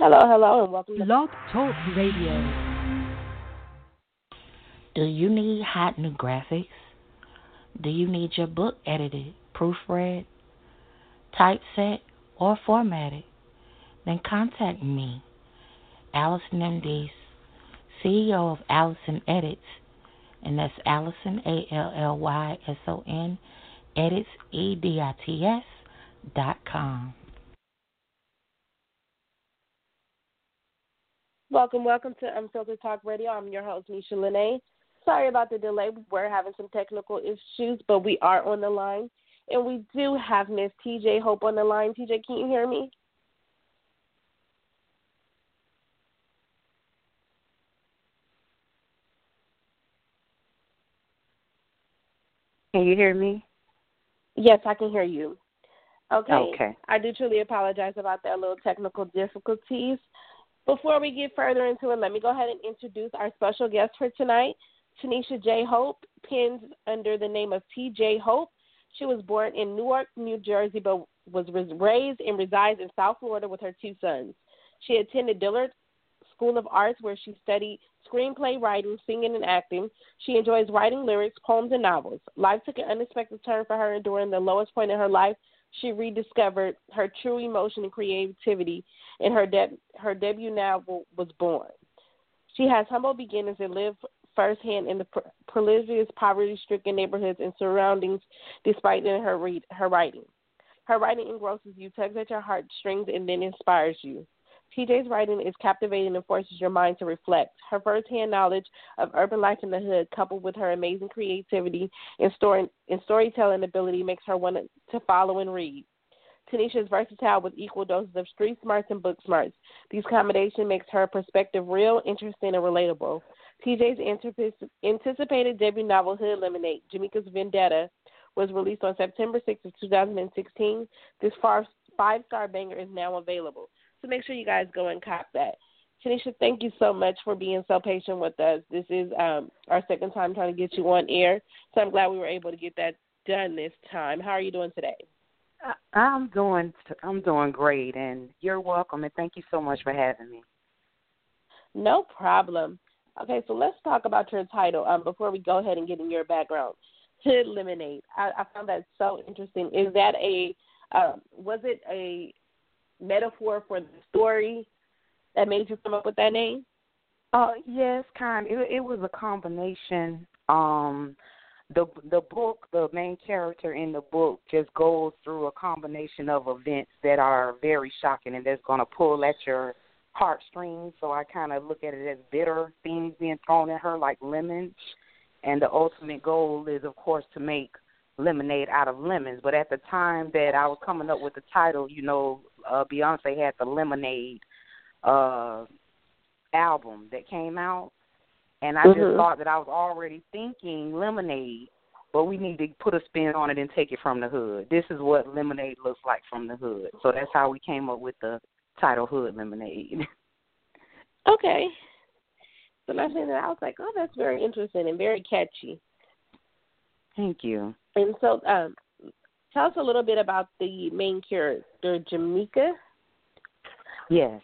Hello, hello, and welcome to Blog Talk Radio. Do you need hot new graphics? Do you need your book edited, proofread, typeset, or formatted? Then contact me, Allyson M. MD, CEO of Allyson Edits, and that's Allyson A L L Y S O N Edits E D I T S dot com. Welcome, welcome to Unfiltered Talk Radio. I'm your host, Nisha Lene. Sorry about the delay. We're having some technical issues, but we are on the line. And we do have Miss TJ Hope on the line. TJ, can you hear me? Can you hear me? Yes, I can hear you. Okay. Okay. I do truly apologize about that little technical difficulties. Before we get further into it, let me go ahead and introduce our special guest for tonight, Tanisha J. Hope, pins under the name of T.J. Hope. She was born in Newark, New Jersey, but was raised and resides in South Florida with her two sons. She attended Dillard School of Arts, where she studied screenplay writing, singing, and acting. She enjoys writing lyrics, poems, and novels. Life took an unexpected turn for her, during the lowest point in her life, she rediscovered her true emotion and creativity, and her de- her debut novel was born. She has humble beginnings and lived firsthand in the precarious, poverty-stricken neighborhoods and surroundings, despite in her read her writing. Her writing engrosses you, tugs at your heartstrings, and then inspires you. TJ's writing is captivating and forces your mind to reflect. Her firsthand knowledge of urban life in the hood, coupled with her amazing creativity and, story, and storytelling ability, makes her want to follow and read. Tanisha is versatile with equal doses of street smarts and book smarts. These combination makes her perspective real, interesting, and relatable. TJ's anticipated debut novel, Hood Lemonade, Jamaica's Vendetta, was released on September 6th of 2016. This five-star banger is now available. So make sure you guys go and cop that. Tanisha, thank you so much for being so patient with us. This is um, our second time trying to get you on air, so I'm glad we were able to get that done this time. How are you doing today? I'm doing I'm doing great, and you're welcome, and thank you so much for having me. No problem. Okay, so let's talk about your title um, before we go ahead and get in your background. Hood Lemonade. I, I found that so interesting. Is that a um, was it a metaphor for the story that made you come up with that name? Uh, yes, kind. It, it was a combination. Um, the the book, the main character in the book, just goes through a combination of events that are very shocking and that's going to pull at your heartstrings. So I kind of look at it as bitter things being thrown at her, like lemons. And the ultimate goal is, of course, to make lemonade out of lemons. But at the time that I was coming up with the title, you know, uh, Beyonce had the Lemonade uh, album that came out, and I mm-hmm. just thought that I was already thinking Lemonade, but we need to put a spin on it and take it from the hood. This is what Lemonade looks like from the hood. So that's how we came up with the title Hood Lemonade. okay. So I said that I was like, oh, that's very interesting and very catchy. Thank you. And so, um, Tell us a little bit about the main character, Jamaica. Yes.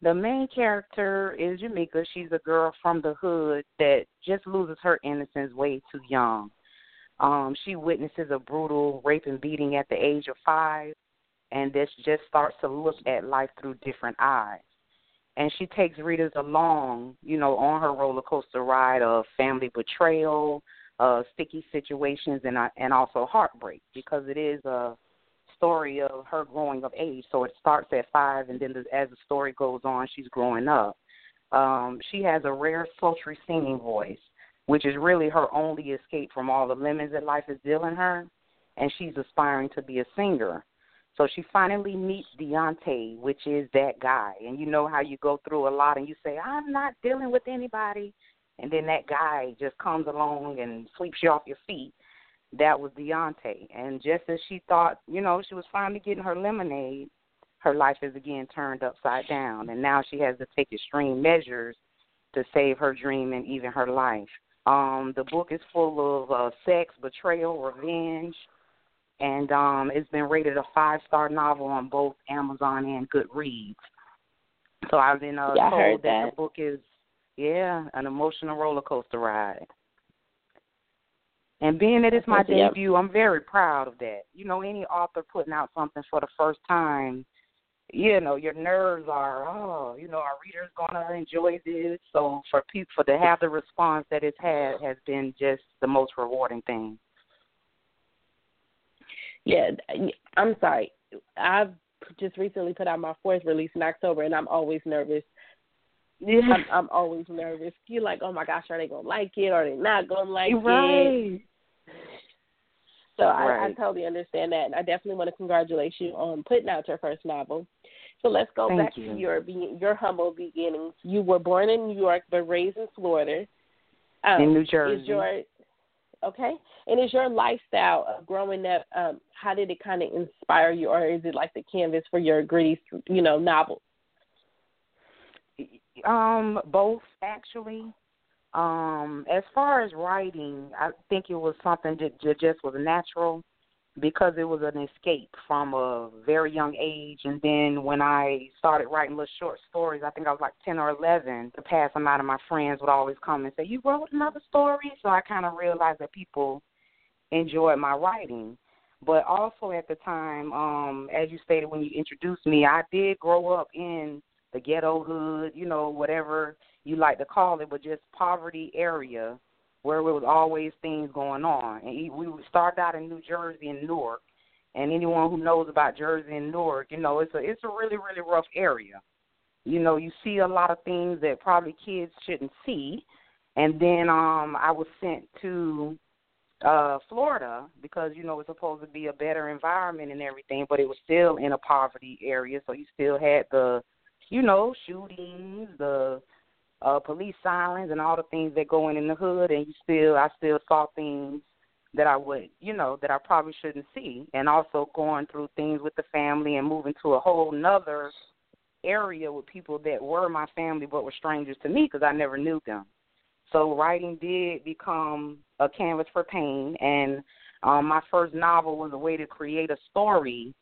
The main character is Jamaica. She's a girl from the hood that just loses her innocence way too young. Um, she witnesses a brutal rape and beating at the age of five, and this just starts to look at life through different eyes. And she takes readers along, you know, on her roller coaster ride of family betrayal, uh, sticky situations and uh, and also heartbreak because it is a story of her growing of age. So it starts at five, and then the, as the story goes on, she's growing up. Um, she has a rare, sultry singing voice, which is really her only escape from all the lemons that life is dealing her, and she's aspiring to be a singer. So she finally meets Deontay, which is that guy. And you know how you go through a lot and you say, I'm not dealing with anybody and then that guy just comes along and sweeps you off your feet. That was Deontay. And just as she thought, you know, she was finally getting her lemonade, her life is again turned upside down. And now she has to take extreme measures to save her dream and even her life. Um, the book is full of uh, sex, betrayal, revenge, and um, it's been rated a five star novel on both Amazon and Goodreads. So I've been uh, yeah, told that. that the book is yeah an emotional roller coaster ride. And being that it's my yep. debut, I'm very proud of that. You know, any author putting out something for the first time, you know, your nerves are, oh, you know, our reader's gonna enjoy this. So for people to have the response that it's had has been just the most rewarding thing. Yeah, I'm sorry. I've just recently put out my fourth release in October, and I'm always nervous. Yeah. I'm, I'm always nervous. You're like, oh my gosh, are they gonna like it? Or are they not gonna like right. it? So right. I, I totally understand that, and I definitely want to congratulate you on putting out your first novel. So let's go Thank back you. to your your humble beginnings. You were born in New York but raised in Florida. Um, in New Jersey. Is your okay? And is your lifestyle of growing up? Um, how did it kind of inspire you, or is it like the canvas for your gritty, you know, novel? Um, both actually. Um, as far as writing, I think it was something that just was natural because it was an escape from a very young age. And then when I started writing little short stories, I think I was like 10 or 11, the past amount of my friends would always come and say, You wrote another story? So I kind of realized that people enjoyed my writing. But also at the time, um, as you stated when you introduced me, I did grow up in the ghetto hood, you know, whatever you like to call it, but just poverty area where there was always things going on. And we started out in New Jersey and Newark, and anyone who knows about Jersey and Newark, you know, it's a it's a really really rough area. You know, you see a lot of things that probably kids shouldn't see. And then um I was sent to uh Florida because you know it's supposed to be a better environment and everything, but it was still in a poverty area, so you still had the you know, shootings, the uh police sirens and all the things that go in in the hood and you still I still saw things that I would you know, that I probably shouldn't see and also going through things with the family and moving to a whole nother area with people that were my family but were strangers to me because I never knew them. So writing did become a canvas for pain and um my first novel was a way to create a story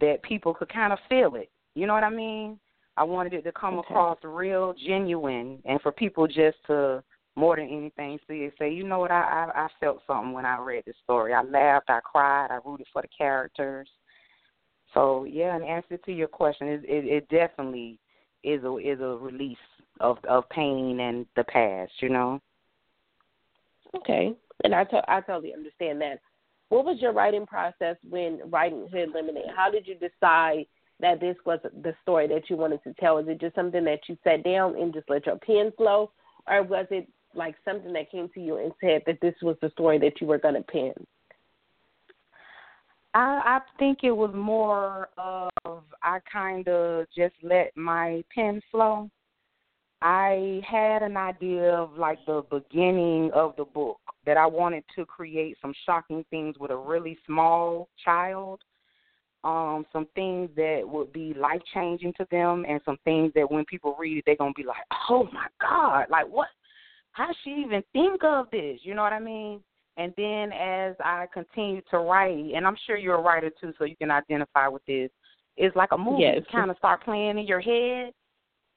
that people could kind of feel it. You know what I mean? I wanted it to come okay. across real genuine and for people just to more than anything see it say, you know what, I, I I felt something when I read this story. I laughed, I cried, I rooted for the characters. So yeah, in answer to your question, it it, it definitely is a is a release of of pain and the past, you know. Okay, and I to- I totally understand that. What was your writing process when writing Hood Lemonade? How did you decide that this was the story that you wanted to tell? Is it just something that you sat down and just let your pen flow, or was it like something that came to you and said that this was the story that you were going to pen? I I think it was more of I kind of just let my pen flow. I had an idea of like the beginning of the book that I wanted to create some shocking things with a really small child um, some things that would be life changing to them, and some things that when people read it, they're gonna be like, "Oh my God! Like what? How she even think of this?" You know what I mean? And then as I continue to write, and I'm sure you're a writer too, so you can identify with this. It's like a movie. Yes. You kind of start playing in your head,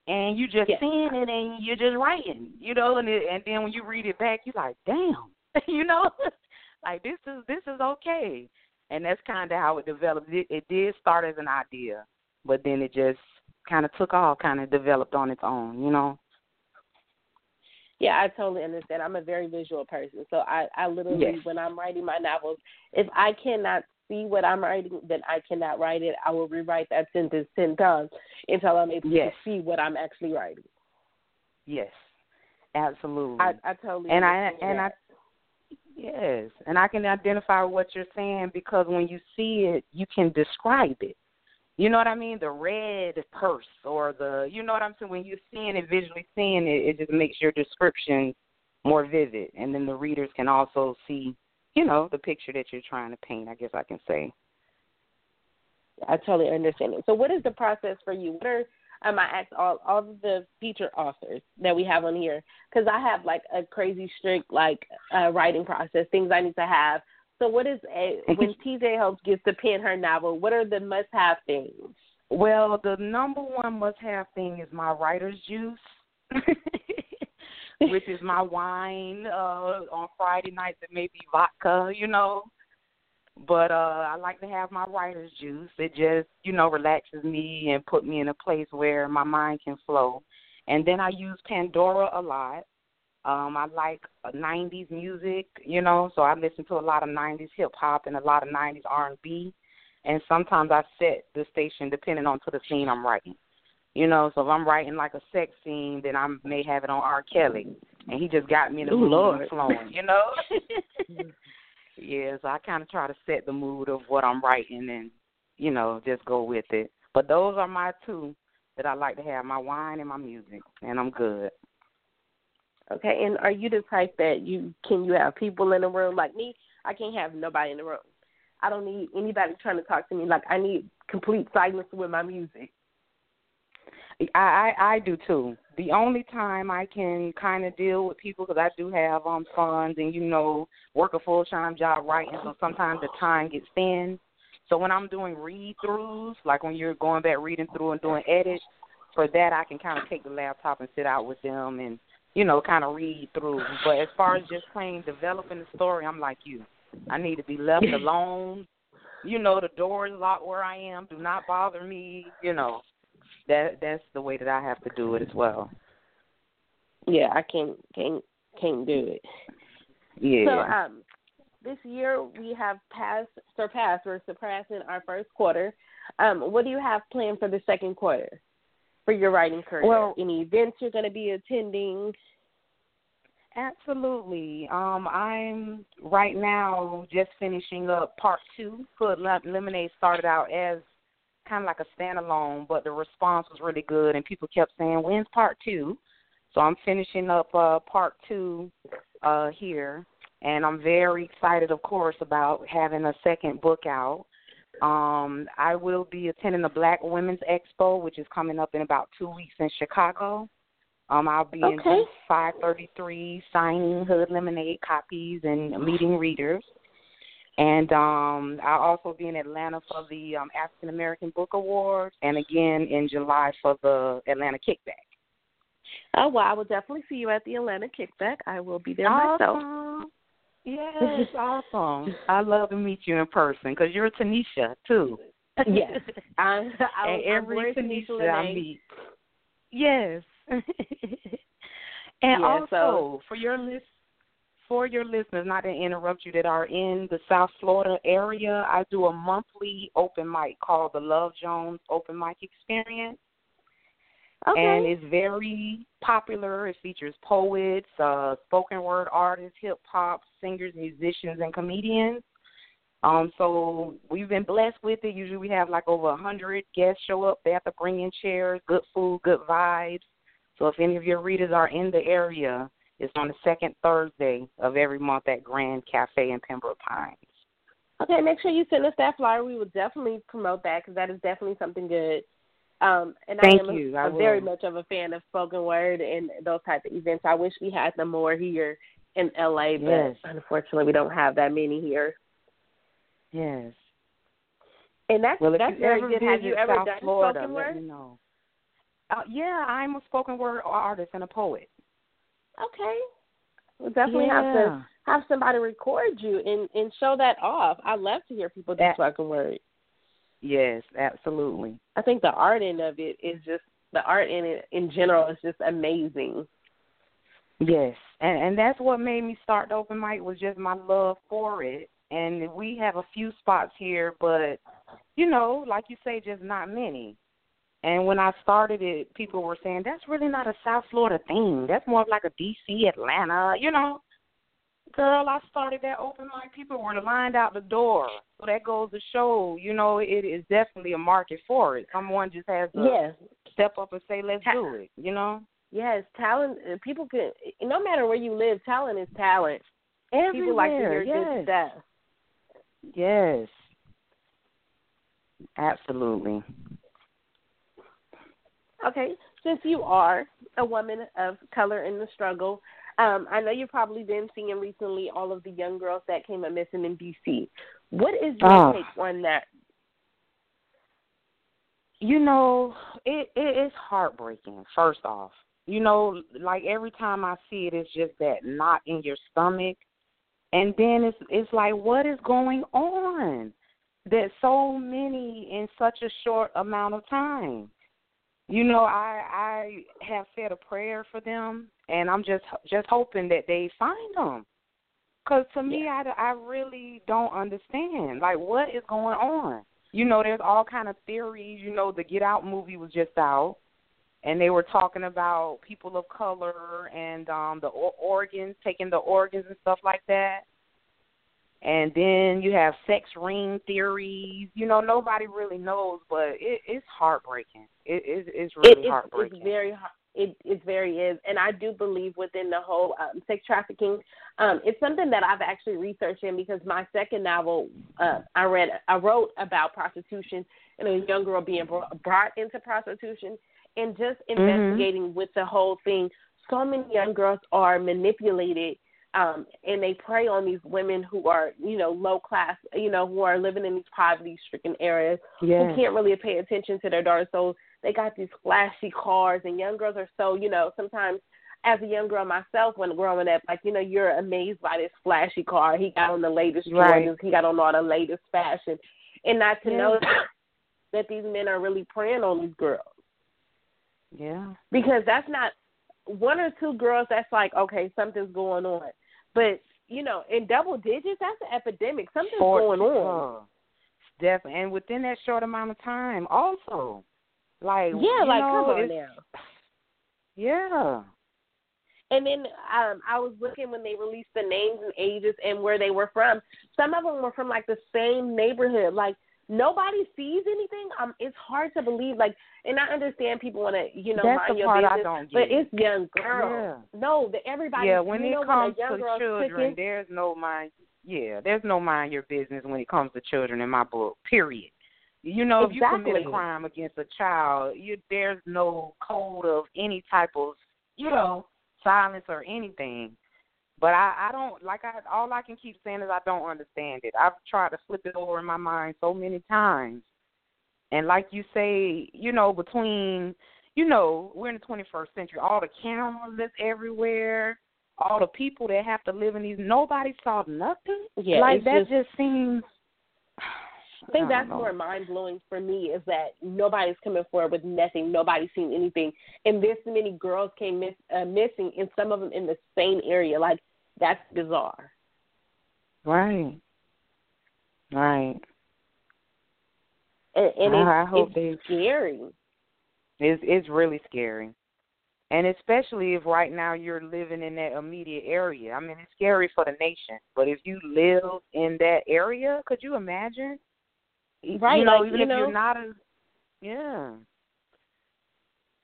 and you just yes. seeing it, and you're just writing. You know, and it, and then when you read it back, you're like, "Damn!" you know, like this is this is okay and that's kind of how it developed. It, it did start as an idea, but then it just kind of took off, kind of developed on its own, you know. Yeah, I totally understand. I'm a very visual person, so I, I literally, yes. when I'm writing my novels, if I cannot see what I'm writing, then I cannot write it. I will rewrite that sentence ten times until I'm able yes. to see what I'm actually writing. Yes, absolutely. I, I totally and I and that. I Yes, and I can identify what you're saying because when you see it, you can describe it. You know what I mean? The red purse or the, you know what I'm saying? When you're seeing it, visually seeing it, it just makes your description more vivid. And then the readers can also see, you know, the picture that you're trying to paint, I guess I can say. I totally understand it. So, what is the process for you? What are um, I asked all all of the feature authors that we have on here because I have like a crazy strict like uh, writing process, things I need to have. So, what is a when TJ Hopes gets to pen her novel? What are the must-have things? Well, the number one must have thing is my writer's juice. which is my wine uh on Friday nights it may be vodka, you know. But uh I like to have my writer's juice. It just, you know, relaxes me and put me in a place where my mind can flow. And then I use Pandora a lot. Um I like 90s music, you know, so I listen to a lot of 90s hip hop and a lot of 90s R&B. And sometimes I set the station depending on to the scene I'm writing. You know, so if I'm writing like a sex scene, then I may have it on R. Kelly, and he just got me in the Ooh, mood Lord. flowing. You know. yeah, so I kind of try to set the mood of what I'm writing, and you know, just go with it. But those are my two that I like to have: my wine and my music, and I'm good. Okay, and are you the type that you can you have people in the room like me? I can't have nobody in the room. I don't need anybody trying to talk to me. Like I need complete silence with my music. I, I I do too. The only time I can kind of deal with people because I do have um funds and you know work a full time job writing, so sometimes the time gets thin. So when I'm doing read throughs, like when you're going back reading through and doing edits, for that I can kind of take the laptop and sit out with them and you know kind of read through. But as far as just plain developing the story, I'm like you. I need to be left alone. You know, the door is locked where I am. Do not bother me. You know that that's the way that I have to do it as well. Yeah, I can't can't can't do it. Yeah. So um, this year we have passed surpassed we're surpassing our first quarter. Um, what do you have planned for the second quarter for your writing career? Well- Any events you're going to be attending? Absolutely. Um, I'm right now just finishing up part two. Hood Lemonade started out as kind of like a standalone, but the response was really good, and people kept saying, "When's part two? So I'm finishing up uh, part two uh, here, and I'm very excited, of course, about having a second book out. Um, I will be attending the Black Women's Expo, which is coming up in about two weeks in Chicago. Um, I'll be in Okay. booth 533 signing Hood Lemonade copies and meeting readers. And um, I'll also be in Atlanta for the um, African American Book Awards, and again in July for the Atlanta Kickback. Oh well, I will definitely see you at the Atlanta Kickback. I will be there myself. Awesome. Yes, awesome. I love to meet you in person because you're a Tanisha too. Yes, I, I, and I'm every Tanisha Tanisha I meet. Yes. and Yeah, also so- for your list for your listeners, not to interrupt you, that are in the South Florida area, I do a monthly open mic called the Love Jones Open Mic Experience. Okay. and it's very popular. It features poets, uh, spoken word artists, hip hop singers, musicians, and comedians. Um, so we've been blessed with it. Usually we have like over a hundred guests show up. They have to bring in chairs, good food, good vibes. So if any of your readers are in the area, it's on the second Thursday of every month at Grand Cafe in Pembroke Pines. Okay, make sure you send us that flyer. We will definitely promote that because that is definitely something good. Um, and Thank I am a- you. Very much of a fan of spoken word and those type of events. I wish we had them more here in LA, but Yes. unfortunately, we don't have that many here. Yes. And that's Well, that's very good. Have you ever South done Florida, spoken word? know. Uh, yeah, I'm a spoken word artist and a poet. Okay. We'll definitely have to have somebody record you and and show that off. I love to hear people do That- spoken word. Yes, absolutely. I think the art end of it is just the art in it in general is just amazing. Yes, and and that's what made me start the open mic was just my love for it. And we have a few spots here, but you know, like you say, just not many. And when I started it, people were saying that's really not a South Florida thing. That's more of like a DC, Atlanta, you know. Girl, I started that open mic. People were lined out the door. So that goes to show, you know, it is definitely a market for it. Someone just has to Yes. step up and say, "Let's do it," you know. Yes, talent. uh, People can, no matter where you live, talent is talent. Everywhere, People like to hear yes. good stuff. Yes. Absolutely. Okay, since you are a woman of color in the struggle, um, I know you've probably been seeing recently all of the young girls that came up missing in DC. What is your Oh. take on that? You know, it it is heartbreaking. First off, you know, like every time I see it, it's just that knot in your stomach, and then it's it's like, what is going on? That so many in such a short amount of time. You know, I I have said a prayer for them, and I'm just just hoping that they find them. Cause to me, I, I really don't understand. Like, what is going on? You know, there's all kind of theories. You know, the Get Out movie was just out, and they were talking about people of color and um the or- organs, taking the organs and stuff like that. And then you have sex ring theories. You know, nobody really knows, but it, it's heartbreaking. It is it's really it, it's, heartbreaking. It's very hard. It it very is, and I do believe within the whole um, sex trafficking, um, it's something that I've actually researched in because my second novel, uh, I read, I wrote about prostitution and a young girl being brought into prostitution, and just Mm-hmm. investigating with the whole thing. So many young girls are manipulated um, and they prey on these women who are, you know, low class, you know, who are living in these poverty stricken areas Yes. who can't really pay attention to their daughters. So they got these flashy cars, and young girls are so, you know, sometimes as a young girl myself, when growing up, like you know, you're amazed by this flashy car. He got on the latest Right. Jordans. He got on all the latest fashion, and not to Yeah. know that these men are really preying on these girls Yeah. because that's not one or two girls. That's like okay, something's going on, but you know, in double digits, that's an epidemic. Something's Short- going on. Definitely, and within that short amount of time, also, like Yeah, like know, come on now. Yeah. And then um, I was looking when they released the names and ages and where they were from. Some of them were from like the same neighborhood. Like nobody sees anything. Um, it's hard to believe. Like, and I understand people want to, you know, That's mind the your part I business, but it's young girls. No, the everybody. yeah, when you it know, comes when to children, there's no mind. Yeah, there's no mind your business when it comes to children in my book. Period. You know, if you commit a crime against a child, you there's no code of any type of you know silence or anything. But I, I don't like I all I can keep saying is I don't understand it. I've tried to flip it over in my mind so many times. And like you say, you know, between you know, we're in the twenty first century, all the cameras that's everywhere, all the people that have to live in these nobody saw nothing. Yeah, like that just- just seems I think don't that's know. more mind blowing for me is that nobody's coming forward with nothing. Nobody's seen anything, and this many girls came miss, uh, missing, and some of them in the same area. Like that's bizarre. Right. Right. And, and I- hope it's scary. It's it's really scary. And especially if right now you're living in that immediate area. I mean, it's scary for the nation. But if you live in that area, could you imagine? Right, You know, like, even you if know- you're not a yeah.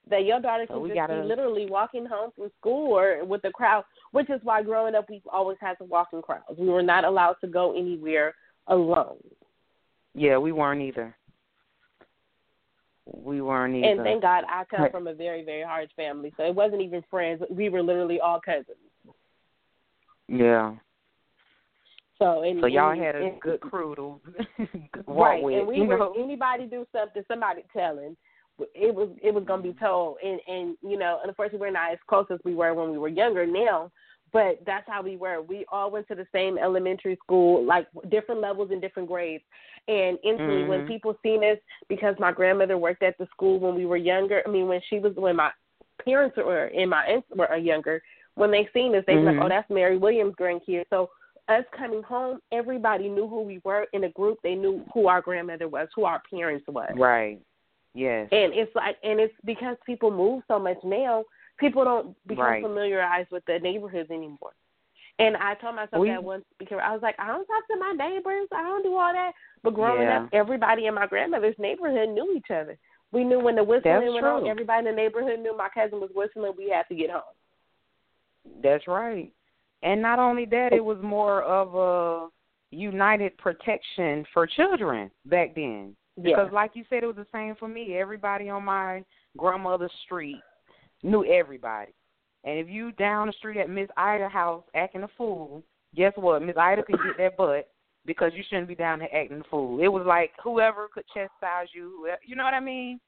that your daughter So just gotta- be literally walking home from school or with the crowd, which is why growing up we've always had to walk in crowds. We were not allowed to go anywhere alone. Yeah, we weren't either. We weren't either. And thank God I come from a very, very large family. So it wasn't even friends. We were literally all cousins. yeah. So and So y'all and- had a and- good crew to walk right, with. and we you were know? anybody do something, somebody telling. It was it was gonna be told, and and you know, and unfortunately, we're not as close as we were when we were younger now. But that's how we were. We all went to the same elementary school, like different levels and different grades. And instantly, when Mhm. people seen us, because my grandmother worked at the school when we were younger. I mean, when she was when my parents were and my aunts were younger. When they seen us, they were Mhm. like, "Oh, that's Mary Williams' grandkid." So us coming home, everybody knew who we were in a group. They knew who our grandmother was, who our parents was. Right. Yes. And it's like, and it's because people move so much now. People don't become Right. familiarized with the neighborhoods anymore. And I told myself We- that once because I was like, I don't talk to my neighbors. I don't do all that. But growing Yeah. up, everybody in my grandmother's neighborhood knew each other. We knew when the whistling That's went on. true. Everybody in the neighborhood knew my cousin was whistling. We had to get home. That's right. And not only that, it was more of a united protection for children back then. Because, like you said, it was the same for me. Everybody on my grandmother's street knew everybody. And if you down the street at Miss Ida house acting a fool, guess what? Miss Ida could get that butt because you shouldn't be down there acting a fool. It was like whoever could chastise you, you know what I mean?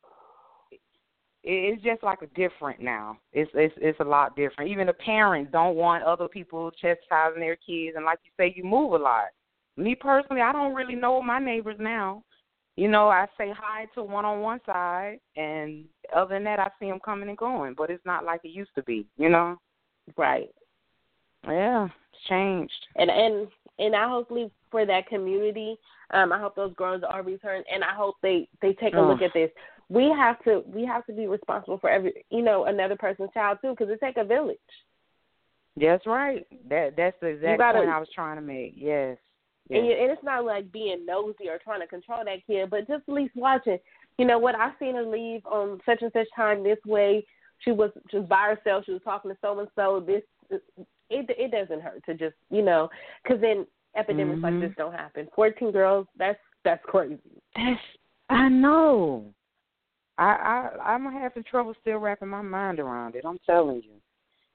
It's just like a different now. It's it's it's a lot different. Even the parents don't want other people chastising their kids, and like you say, you move a lot. Me personally, I don't really know my neighbors now. You know, I say hi to one on one side, and other than that, I see them coming and going. But it's not like it used to be. You know. Right. Yeah, it's changed. And and and I hopefully for that community, um, I hope those girls are returned, and I hope they they take a oh. look at this. We have to we have to be responsible for every you know another person's child too, because it takes a village. That's right. That that's the exact gotta, point I was trying to make. Yes. Yes. And, you, and it's not like being nosy or trying to control that kid, but just at least watching. You know what? I seen her leave on such and such time this way. She was just by herself. She was talking to so and so. This it it doesn't hurt to just you know because then epidemics mm-hmm. like this don't happen. Fourteen girls, that's that's crazy. That's I know. I I I'm having trouble still wrapping my mind around it. I'm telling you.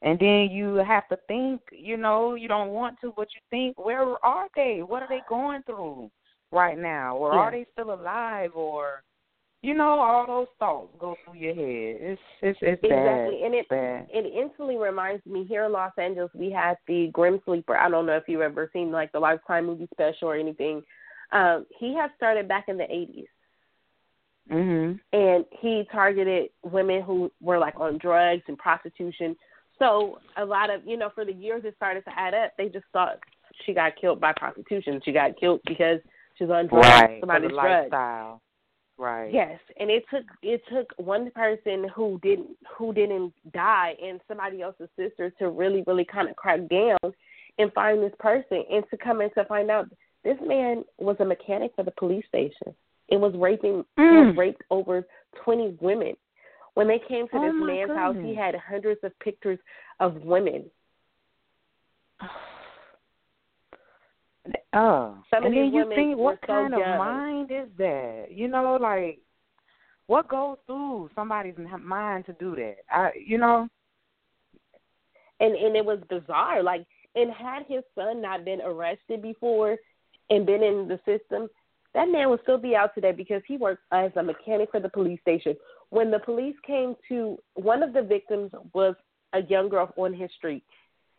And then you have to think, you know, you don't want to, but you think, where are they? What are they going through right now? Or yeah. are they still alive? Or you know, all those thoughts go through your head. It's it's it's exactly. bad. and it bad. it instantly reminds me here in Los Angeles we had the Grim Sleeper. I don't know if you've ever seen like the Lifetime movie special or anything. Um, he had started back in the 80s hmm And he targeted women who were like on drugs and prostitution. So a lot of you know, for the years it started to add up. They just thought she got killed by prostitution. She got killed because she's on drugs. Right. Somebody's drugs. Lifestyle. Right. Yes, and it took it took one person who didn't who didn't die and somebody else's sister to really really kind of crack down and find this person and to come in to find out this man was a mechanic for the police station. and was raping mm. he had raped over twenty women. When they came to oh this man's goodness. house, he had hundreds of pictures of women. Oh, Some and then you think, what so kind young. of mind is that? You know, like what goes through somebody's mind to do that? I, you know. And and it was bizarre. Like, and had his son not been arrested before and been in the system, that man would still be out today because he worked as a mechanic for the police station. When the police came to, one of the victims was a young girl on his street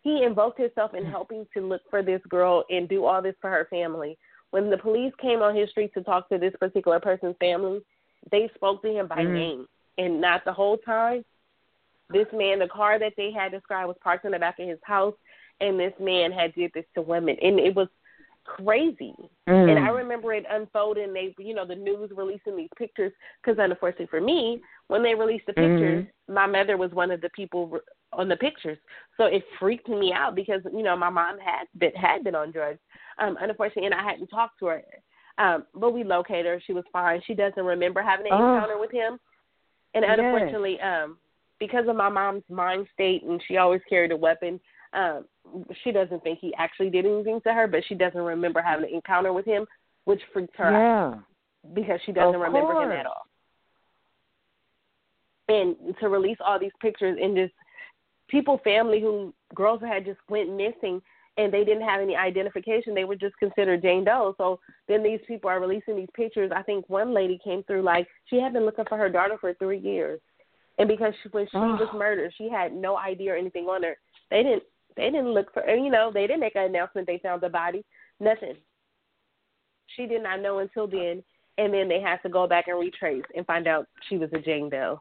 he invoked himself in helping to look for this girl and do all this for her family. When the police came on his street to talk to this particular person's family, they spoke to him by mm-hmm. name and not the whole time. This man, the car that they had described was parked in the back of his house, and this man had did this to women, and it was crazy. Mm. And I remember it unfolding. They, you know, the news releasing these pictures because, unfortunately for me, when they released the pictures, mm-hmm. my mother was one of the people on the pictures. So it freaked me out because you know my mom had been had been on drugs, um, unfortunately, and I hadn't talked to her. Um, but we located her. She was fine. She doesn't remember having an oh. encounter with him, and yes. unfortunately, um, because of my mom's mind state and she always carried a weapon, um, she doesn't think he actually did anything to her, but she doesn't remember having an encounter with him, which freaked her yeah. out because she doesn't remember him at all. And to release all these pictures and just people family who girls had just went missing and they didn't have any identification they were just considered jane doe so then these people are releasing these pictures i think one lady came through like she had been looking for her daughter for three years and because she, when she oh. was murdered she had no idea or anything on her they didn't they didn't look for you know they didn't make an announcement they found the body nothing she did not know until then and then they had to go back and retrace and find out she was a jane doe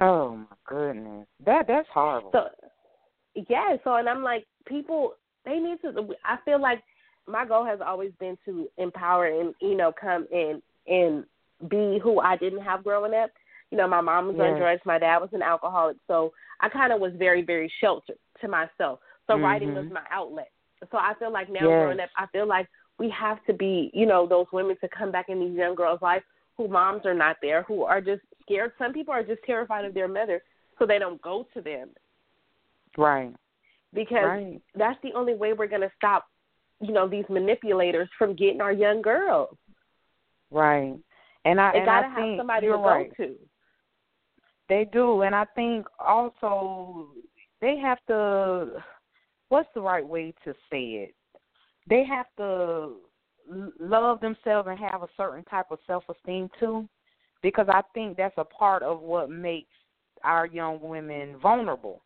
Oh my goodness, that that's horrible. So, yeah. So, and I'm like, people, they need to. I feel like my goal has always been to empower and you know come and and be who I didn't have growing up. You know, my mom was yes. on drugs, my dad was an alcoholic, so I kind of was very very sheltered to myself. So mm-hmm. writing was my outlet. So I feel like now yes. growing up, I feel like we have to be, you know, those women to come back in these young girls' life who moms are not there, who are just scared. Some people are just terrified of their mother, so they don't go to them. Right. Because right. that's the only way we're going to stop, you know, these manipulators from getting our young girls. Right. And I they and gotta I have think somebody to right. go to. They do, and I think also they have to. What's the right way to say it? they have to love themselves and have a certain type of self-esteem too because I think that's a part of what makes our young women vulnerable.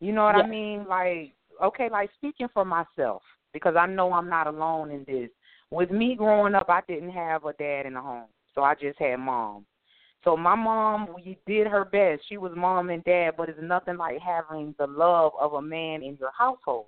You know what. I mean? Like okay, like speaking for myself because I know I'm not alone in this. With me growing up, I didn't have a dad in the home, so I just had mom. So my mom, we did her best. She was mom and dad, but it's nothing like having the love of a man in your household.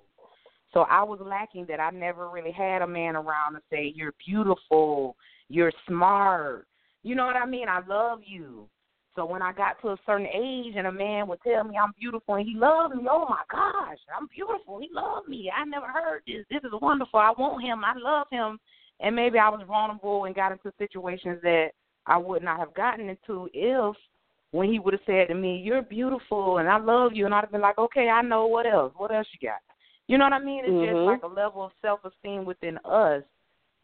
So I was lacking that. I never really had a man around to say, "You're beautiful, you're smart." You know what I mean? I love you. So when I got to a certain age and a man would tell me I'm beautiful and he loved me, oh my gosh, I'm beautiful. He loved me. I never heard this. This is wonderful. I want him. I love him. And maybe I was vulnerable and got into situations that I would not have gotten into if when he would have said to me, You're beautiful and I love you and I'd have been like, Okay, I know what else. What else you got? You know what I mean? It's mm-hmm. just like a level of self esteem within us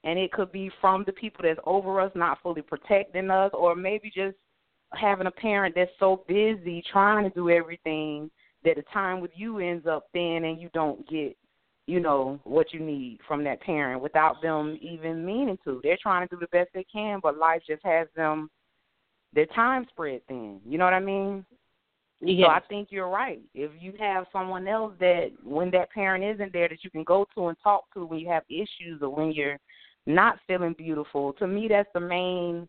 and it could be from the people that's over us not fully protecting us or maybe just having a parent that's so busy trying to do everything that the time with you ends up thin and you don't get you know what you need from that parent without them even meaning to they're trying to do the best they can but life just has them their time spread thin you know what i mean yes. so i think you're right if you have someone else that when that parent isn't there that you can go to and talk to when you have issues or when you're not feeling beautiful to me that's the main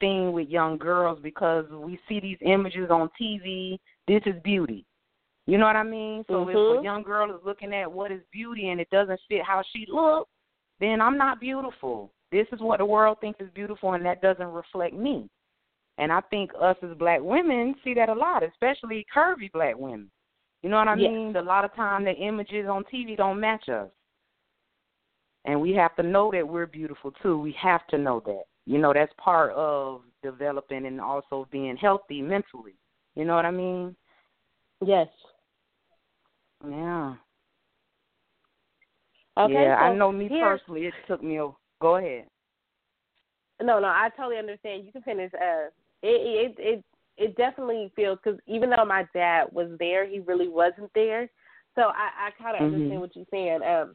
thing with young girls because we see these images on TV. This is beauty. You know what I mean? So mm-hmm. if a mm-hmm. young girl is looking at what is beauty and it doesn't fit how she looks, then I'm not beautiful. This is what the world thinks is beautiful, and that doesn't reflect me. And I think us as black women see that a lot, especially curvy black women. You know what I yes. mean? A lot of time the images on TV don't match us. And we have to know that we're beautiful too. We have to know that you know that's part of developing and also being healthy mentally you know what i mean yes yeah okay yeah so i know me here, personally it took me a go ahead no no i totally understand you can finish uh it it it it definitely feels because even though my dad was there he really wasn't there so i i kind of mm-hmm. understand what you're saying um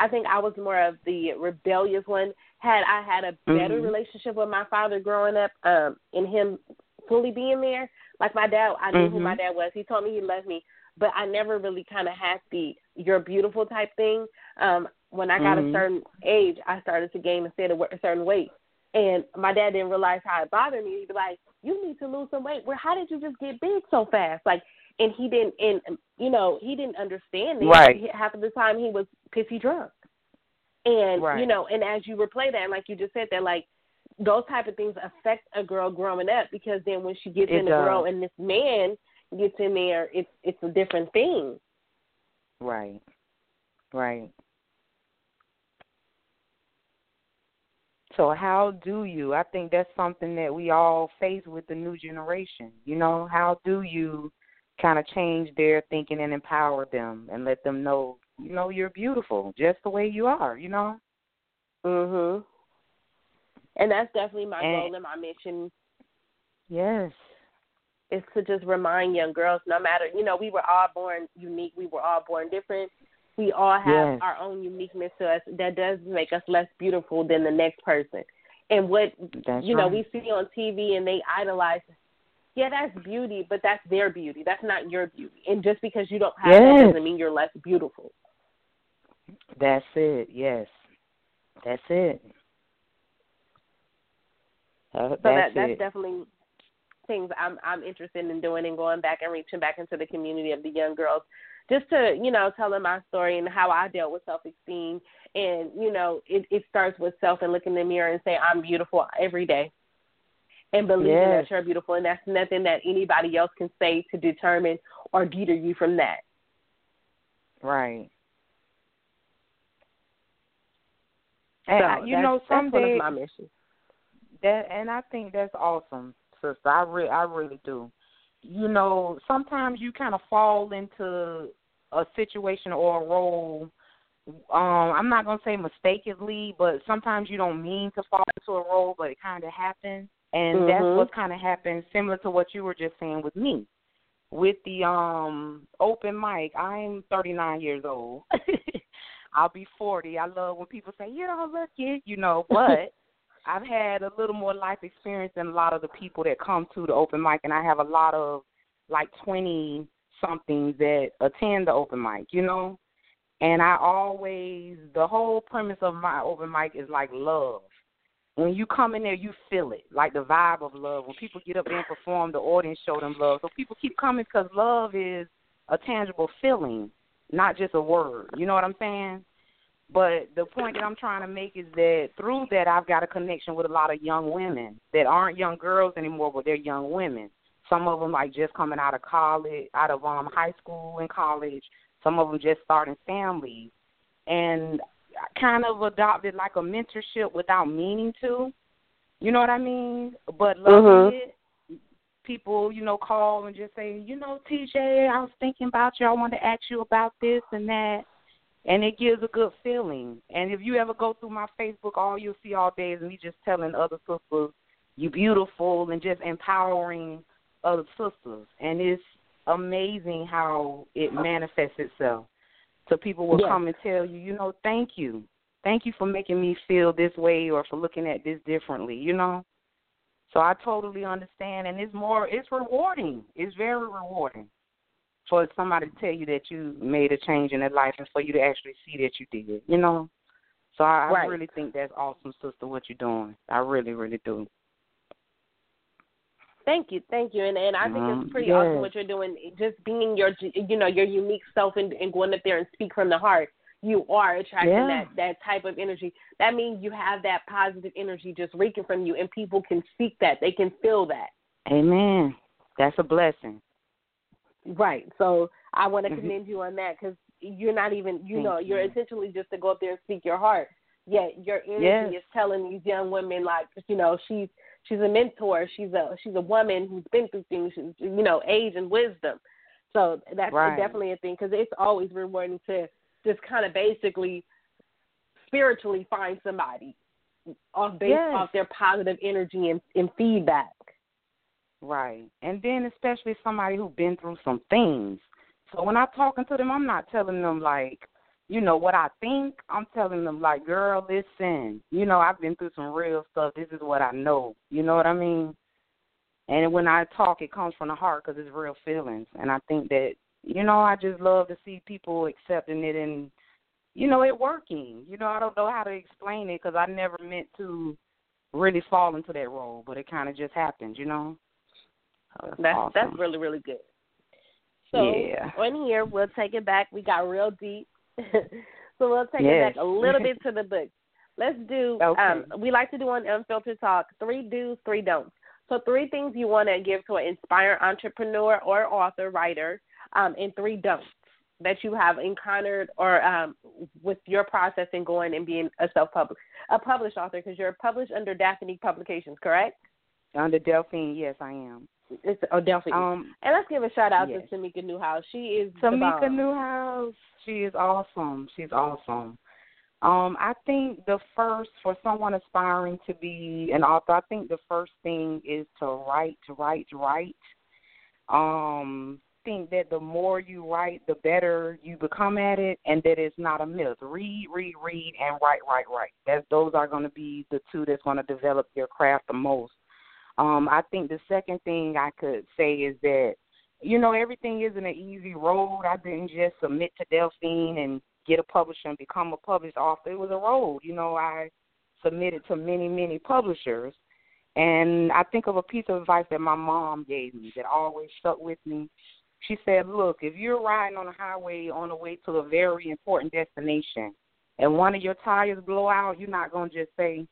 I think I was more of the rebellious one. Had I had a better mm-hmm. relationship with my father growing up, um, and him fully being there, like my dad, I knew mm-hmm. who my dad was. He told me he loved me, but I never really kind of had the "you're beautiful" type thing. Um, when I got mm-hmm. a certain age, I started to gain a certain weight, and my dad didn't realize how it bothered me. He'd be like, "You need to lose some weight. Where? How did you just get big so fast?" Like and he didn't and you know he didn't understand it right. half of the time he was pissy drunk and right. you know and as you replay that like you just said that like those type of things affect a girl growing up because then when she gets it in the does. girl and this man gets in there it's it's a different thing right right So how do you? I think that's something that we all face with the new generation. You know, how do you kind of change their thinking and empower them and let them know, you know, you're beautiful just the way you are, you know? Mhm. And that's definitely my and, goal and my mission. Yes. Is to just remind young girls, no matter, you know, we were all born unique, we were all born different. We all have yes. our own uniqueness to us that does make us less beautiful than the next person. And what that's you know, right. we see on TV and they idolize yeah, that's beauty, but that's their beauty. That's not your beauty. And just because you don't have yes. that doesn't mean you're less beautiful. That's it. Yes, that's it. Uh, so that's that that's it. definitely things I'm I'm interested in doing and going back and reaching back into the community of the young girls, just to you know tell them my story and how I dealt with self esteem. And you know, it it starts with self and looking in the mirror and say I'm beautiful every day and believing yes. that you're beautiful, and that's nothing that anybody else can say to determine or deter you from that. Right. So and you know, that's someday one of my missions. That and I think that's awesome, sister. I re- I really do. You know, sometimes you kind of fall into a situation or a role. Um, I'm not gonna say mistakenly, but sometimes you don't mean to fall into a role, but it kind of happens. And mm-hmm. that's what kind of happened, similar to what you were just saying with me. With the um open mic, I'm 39 years old. I'll be 40. I love when people say, you don't look it, you know, but I've had a little more life experience than a lot of the people that come to the open mic, and I have a lot of like 20 something that attend the open mic, you know? And I always, the whole premise of my open mic is like love. When you come in there, you feel it, like the vibe of love. When people get up there and perform, the audience show them love. So people keep coming because love is a tangible feeling, not just a word. You know what I'm saying? But the point that I'm trying to make is that through that, I've got a connection with a lot of young women that aren't young girls anymore, but they're young women. Some of them like just coming out of college, out of um high school and college. Some of them just starting families, and I kind of adopted like a mentorship without meaning to. You know what I mean? But loving Mhm. it, people, you know, call and just say, you know, TJ, I was thinking about you. I wanted to ask you about this and that. And it gives a good feeling. And if you ever go through my Facebook, all you'll see all day is me just telling other sisters, you're beautiful, and just empowering other sisters. And it's amazing how it manifests itself. So people will Yes. come and tell you, you know, thank you. Thank you for making me feel this way or for looking at this differently, you know? So I totally understand and it's more it's rewarding. It's very rewarding for somebody to tell you that you made a change in their life and for you to actually see that you did, you know? So I, I really think that's awesome, sister, what you're doing. I really, really do. Thank you, thank you, and and I think Um, it's pretty yes. awesome what you're doing. Just being your, you know, your unique self and, and going up there and speak from the heart. You are attracting Yeah. that that type of energy. That means you have that positive energy just reeking from you, and people can seek that. They can feel that. Amen. That's a blessing. Right. So I want to Mhm. commend you on that because you're not even, you Thank know, you're you. essentially just to go up there and speak your heart. Yet your energy Yes. is telling these young women like, you know, she's she's a mentor. She's a she's a woman who's been through things. She's, you know, age and wisdom. So that's Right. definitely a thing because it's always rewarding to just kind of basically spiritually find somebody off based Yes. off their positive energy and, and feedback. Right. And then especially somebody who's been through some things. So when I'm talking to them, I'm not telling them like, you know, what I think. I'm telling them like, girl, listen, you know, I've been through some real stuff. This is what I know. You know what I mean? And when I talk, it comes from the heart because it's real feelings. And I think that, you know, I just love to see people accepting it and, you know, it working. You know, I don't know how to explain it because I never meant to really fall into that role, but it kind of just happened, you know? That's That's awesome. that's really really good. So Yeah. on here we'll take it back. We got real deep, so we'll take it back a little bit to the book. Let's do. Okay. Um, we like to do on Unfiltered Talk three do's, three don'ts. So three things you want to give to an inspired entrepreneur or author, writer, um, and three don'ts that you have encountered or um, with your process in going and being a self published a published author because you're published under Daphne Publications, correct? Under Delphine, yes, I am. It's oh Delphine. Um, And let's give a shout out Yes. to Tamika Newhouse. She is Tamika. Newhouse, she is awesome. She's awesome. Um, I think the first for someone aspiring to be an author, I think the first thing is to write, to write, to write. Um, think that the more you write, the better you become at it, and that it's not a myth. Read, read, read, and write, write, write. That those are going to be the two that's going to develop your craft the most. Um, I think the second thing I could say is that you know, everything isn't an easy road. I didn't just submit to Delphine and get a publisher and become a published author. It was a road. You know, I submitted to many, many publishers. And I think of a piece of advice that my mom gave me that always stuck with me. She said, Look, if you're riding on the highway on the way to a very important destination and one of your tires blow out, you're not going to just say,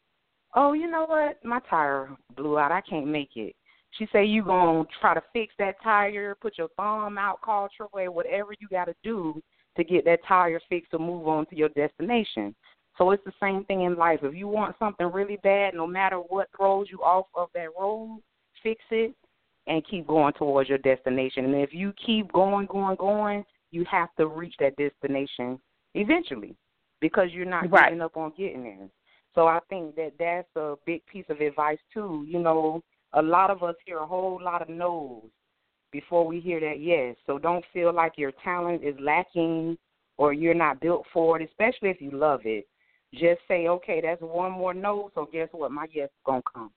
Oh, you know what? My tire blew out. I can't make it. She say you gonna try to fix that tire, put your thumb out, call AAA, whatever you got to do to get that tire fixed to move on to your destination. So it's the same thing in life. If you want something really bad, no matter what throws you off of that road, fix it and keep going towards your destination. And if you keep going, going, going, you have to reach that destination eventually because you're not Right. giving up on getting there. So I think that that's a big piece of advice too. You know, a lot of us hear a whole lot of no's before we hear that yes. So don't feel like your talent is lacking or you're not built for it, especially if you love it, just say, okay, that's one more no. So guess what? My yes is gonna come.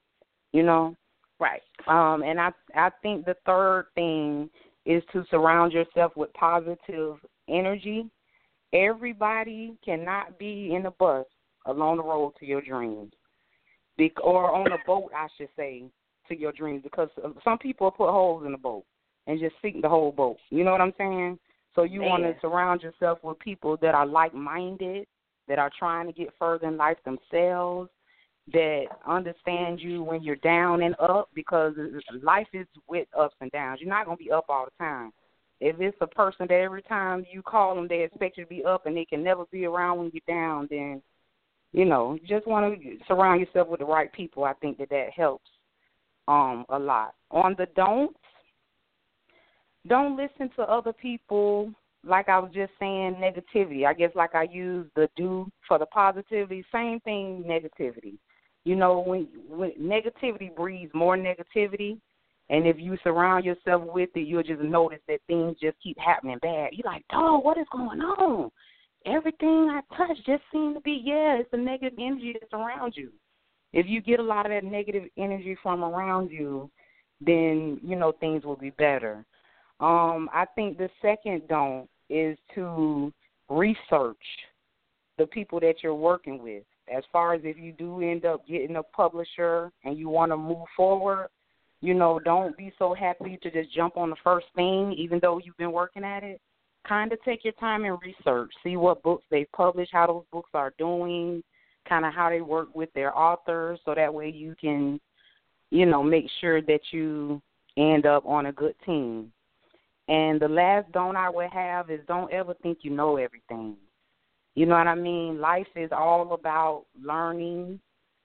You know. Right. Um, and I I think the third thing is to surround yourself with positive energy. Everybody cannot be in a bus along the road to your dreams, Be- or on a boat, I should say, to your dreams, because uh, some people put holes in the boat and just sink the whole boat. You know what I'm saying? So you want to surround yourself with people that are like-minded, that are trying to get further in life themselves, that understand you when you're down and up because uh, life is with ups and downs. You're not going to be up all the time. If it's a person that every time you call them, they expect you to be up and they can never be around when you're down, then, you know, you just want to surround yourself with the right people. I think that that helps um a lot. On the don'ts, don't listen to other people like I was just saying, negativity. I guess like I use the do for the positivity, same thing, negativity. You know, when when negativity breeds more negativity, and if you surround yourself with it, you'll just notice that things just keep happening bad. You're like, oh, what is going on? Everything I touch just seems to be, yeah, it's the negative energy that's around you. If you get a lot of that negative energy from around you, then you know things will be better. Um, I think the second don't is to research the people that you're working with as far as if you do end up getting a publisher and you want to move forward, you know, don't be so happy to just jump on the first thing, even though you've been working at it. Kind of take your time and research, see what books they've published, how those books are doing, kind of how they work with their authors, so that way you can, you know, make sure that you end up on a good team. And the last don't I would have is don't ever think you know everything. You know what I mean? Life is all about learning,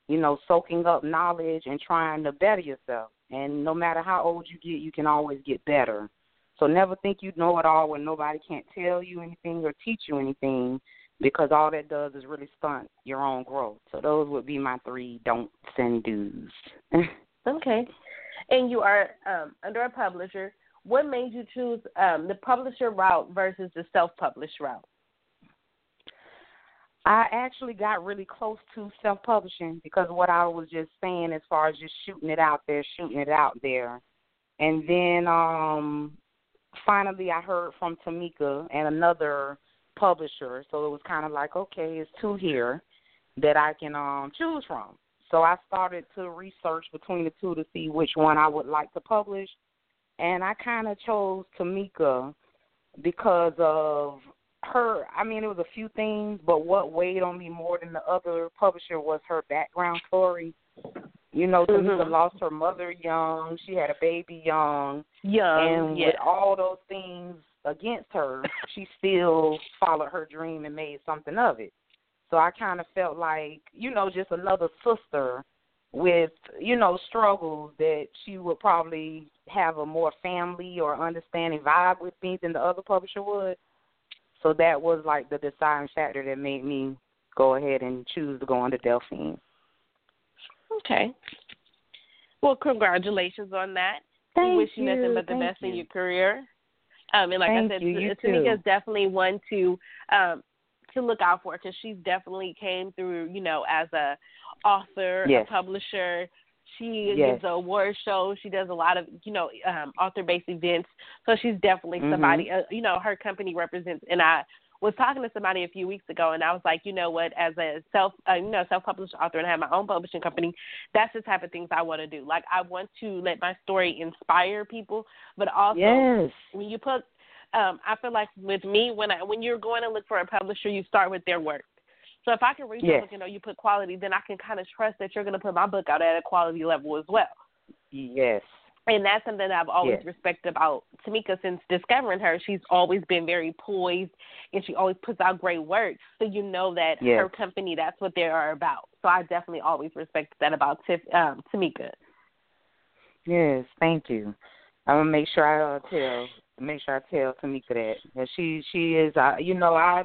you know, soaking up knowledge and trying to better yourself. And no matter how old you get, you can always get better. So never think you know it all when nobody can't tell you anything or teach you anything because all that does is really stunt your own growth. So those would be my three don'ts and do's. okay. And you are um, under a publisher. What made you choose um, the publisher route versus the self published route? I actually got really close to self publishing because what I was just saying as far as just shooting it out there, shooting it out there. And then um finally I heard from Tamika and another publisher, so it was kind of like, okay, it's two here that I can um choose from. So I started to research between the two to see which one I would like to publish, and I kind of chose Tamika because of her I mean it was a few things, but what weighed on me more than the other publisher was her background story. You know, mm-hmm. Tamika lost her mother young, she had a baby young. Young. And yeah. with all those things against her, she still followed her dream and made something of it. So I kind of felt like, you know, just another sister with, you know, struggles that she would probably have a more family or understanding vibe with me than the other publisher would. So that was like the deciding factor that made me go ahead and choose to go under Delphine. Okay. Well, congratulations on that. Thank we wish you, you nothing but the Thank best you. in your career. Um, and like Thank I said, you. You Tamika is definitely one to um, to look out for because she definitely came through, you know, as a author, Yes. a publisher. She Yes. gives award shows. She does a lot of, you know, um, author-based events. So she's definitely Mhm. somebody. Uh, you know, her company represents. And I was talking to somebody a few weeks ago, and I was like, you know what? As a self, uh, you know, self-published author, and I have my own publishing company. That's the type of things I want to do. Like I want to let my story inspire people, but also Yes. when you put um I feel like with me when I when you're going to look for a publisher you start with their work. So if I can read your book and know you put quality, then I can kind of trust that you're going to put my book out at a quality level as well. Yes. And that's something that I've always Yes. respected about Tamika since discovering her. She's always been very poised and she always puts out great work. So you know that Yes. her company, that's what they are about. So I definitely always respect that about Tiff, um, Tamika. Yes, thank you. I'm gonna make sure I uh, tell make sure I tell Tamika that that she she is uh, you know I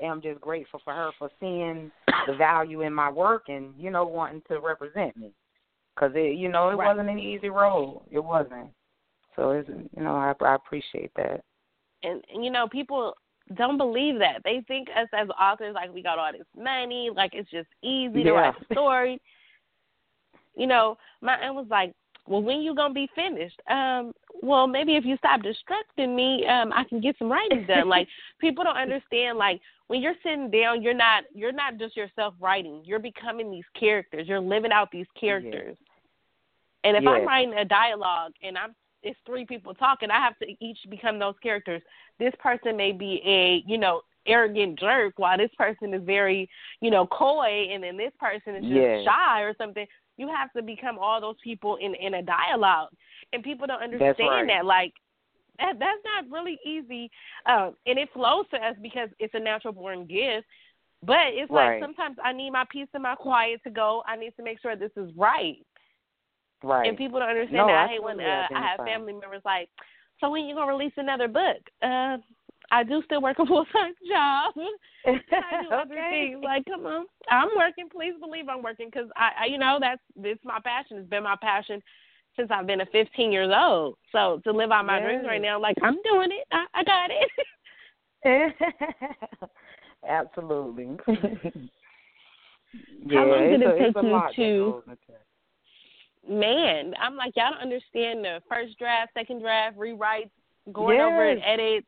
am just grateful for her for seeing the value in my work and you know wanting to represent me because it you know it Right. wasn't an easy road it wasn't so it's you know I I appreciate that and, and you know people don't believe that. They think us as authors like we got all this money, like it's just easy to write a story. You know, my aunt was like, "Well, when you gonna be finished?" Um, well, maybe if you stop distracting me, um, I can get some writing done. like people don't understand. Like when you're sitting down, you're not you're not just yourself writing. You're becoming these characters. You're living out these characters. And if I'm writing a dialogue and I'm it's three people talking, I have to each become those characters. This person may be a, you know, arrogant jerk while this person is very, you know, coy and then this person is just shy or something. You have to become all those people in in a dialogue. And people don't understand right. that like that that's not really easy. Um and it flows to us because it's a natural born gift. But it's Right. like sometimes I need my peace and my quiet to go. I need to make sure this is right. Right. And people don't understand No, that. I hate when uh, I have family members like, so when you gonna release another book? Uh, I do still work a full time job. I do other Okay. things. Like, come on, I'm working. Please believe I'm working because I, I, you know, that's it's my passion. It's been my passion since I've been a 15 years old. So to live out my dreams right now, like I'm doing it. I, I got it. Absolutely. yeah, How long did it take you to- goes into it. Man, I'm like, y'all don't understand the first draft, second draft, rewrites, going over and Yes. edits,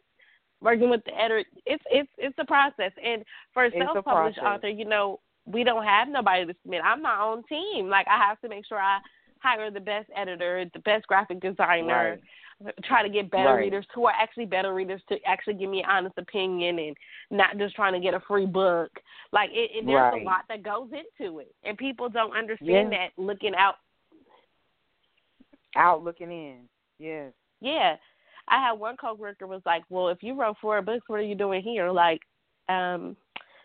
working with the editor. It's it's it's a process. And for a self published author, you know, we don't have nobody to submit. I'm my own team. Like I have to make sure I hire the best editor, the best graphic designer, try to get better Right. readers who are actually better readers to actually give me an honest opinion and not just trying to get a free book. Like it, it there's Right. a lot that goes into it. And people don't understand Yeah. that looking out Out looking in. Yes. Yeah. I had one coworker was like, Well, if you wrote four books, what are you doing here? Like, um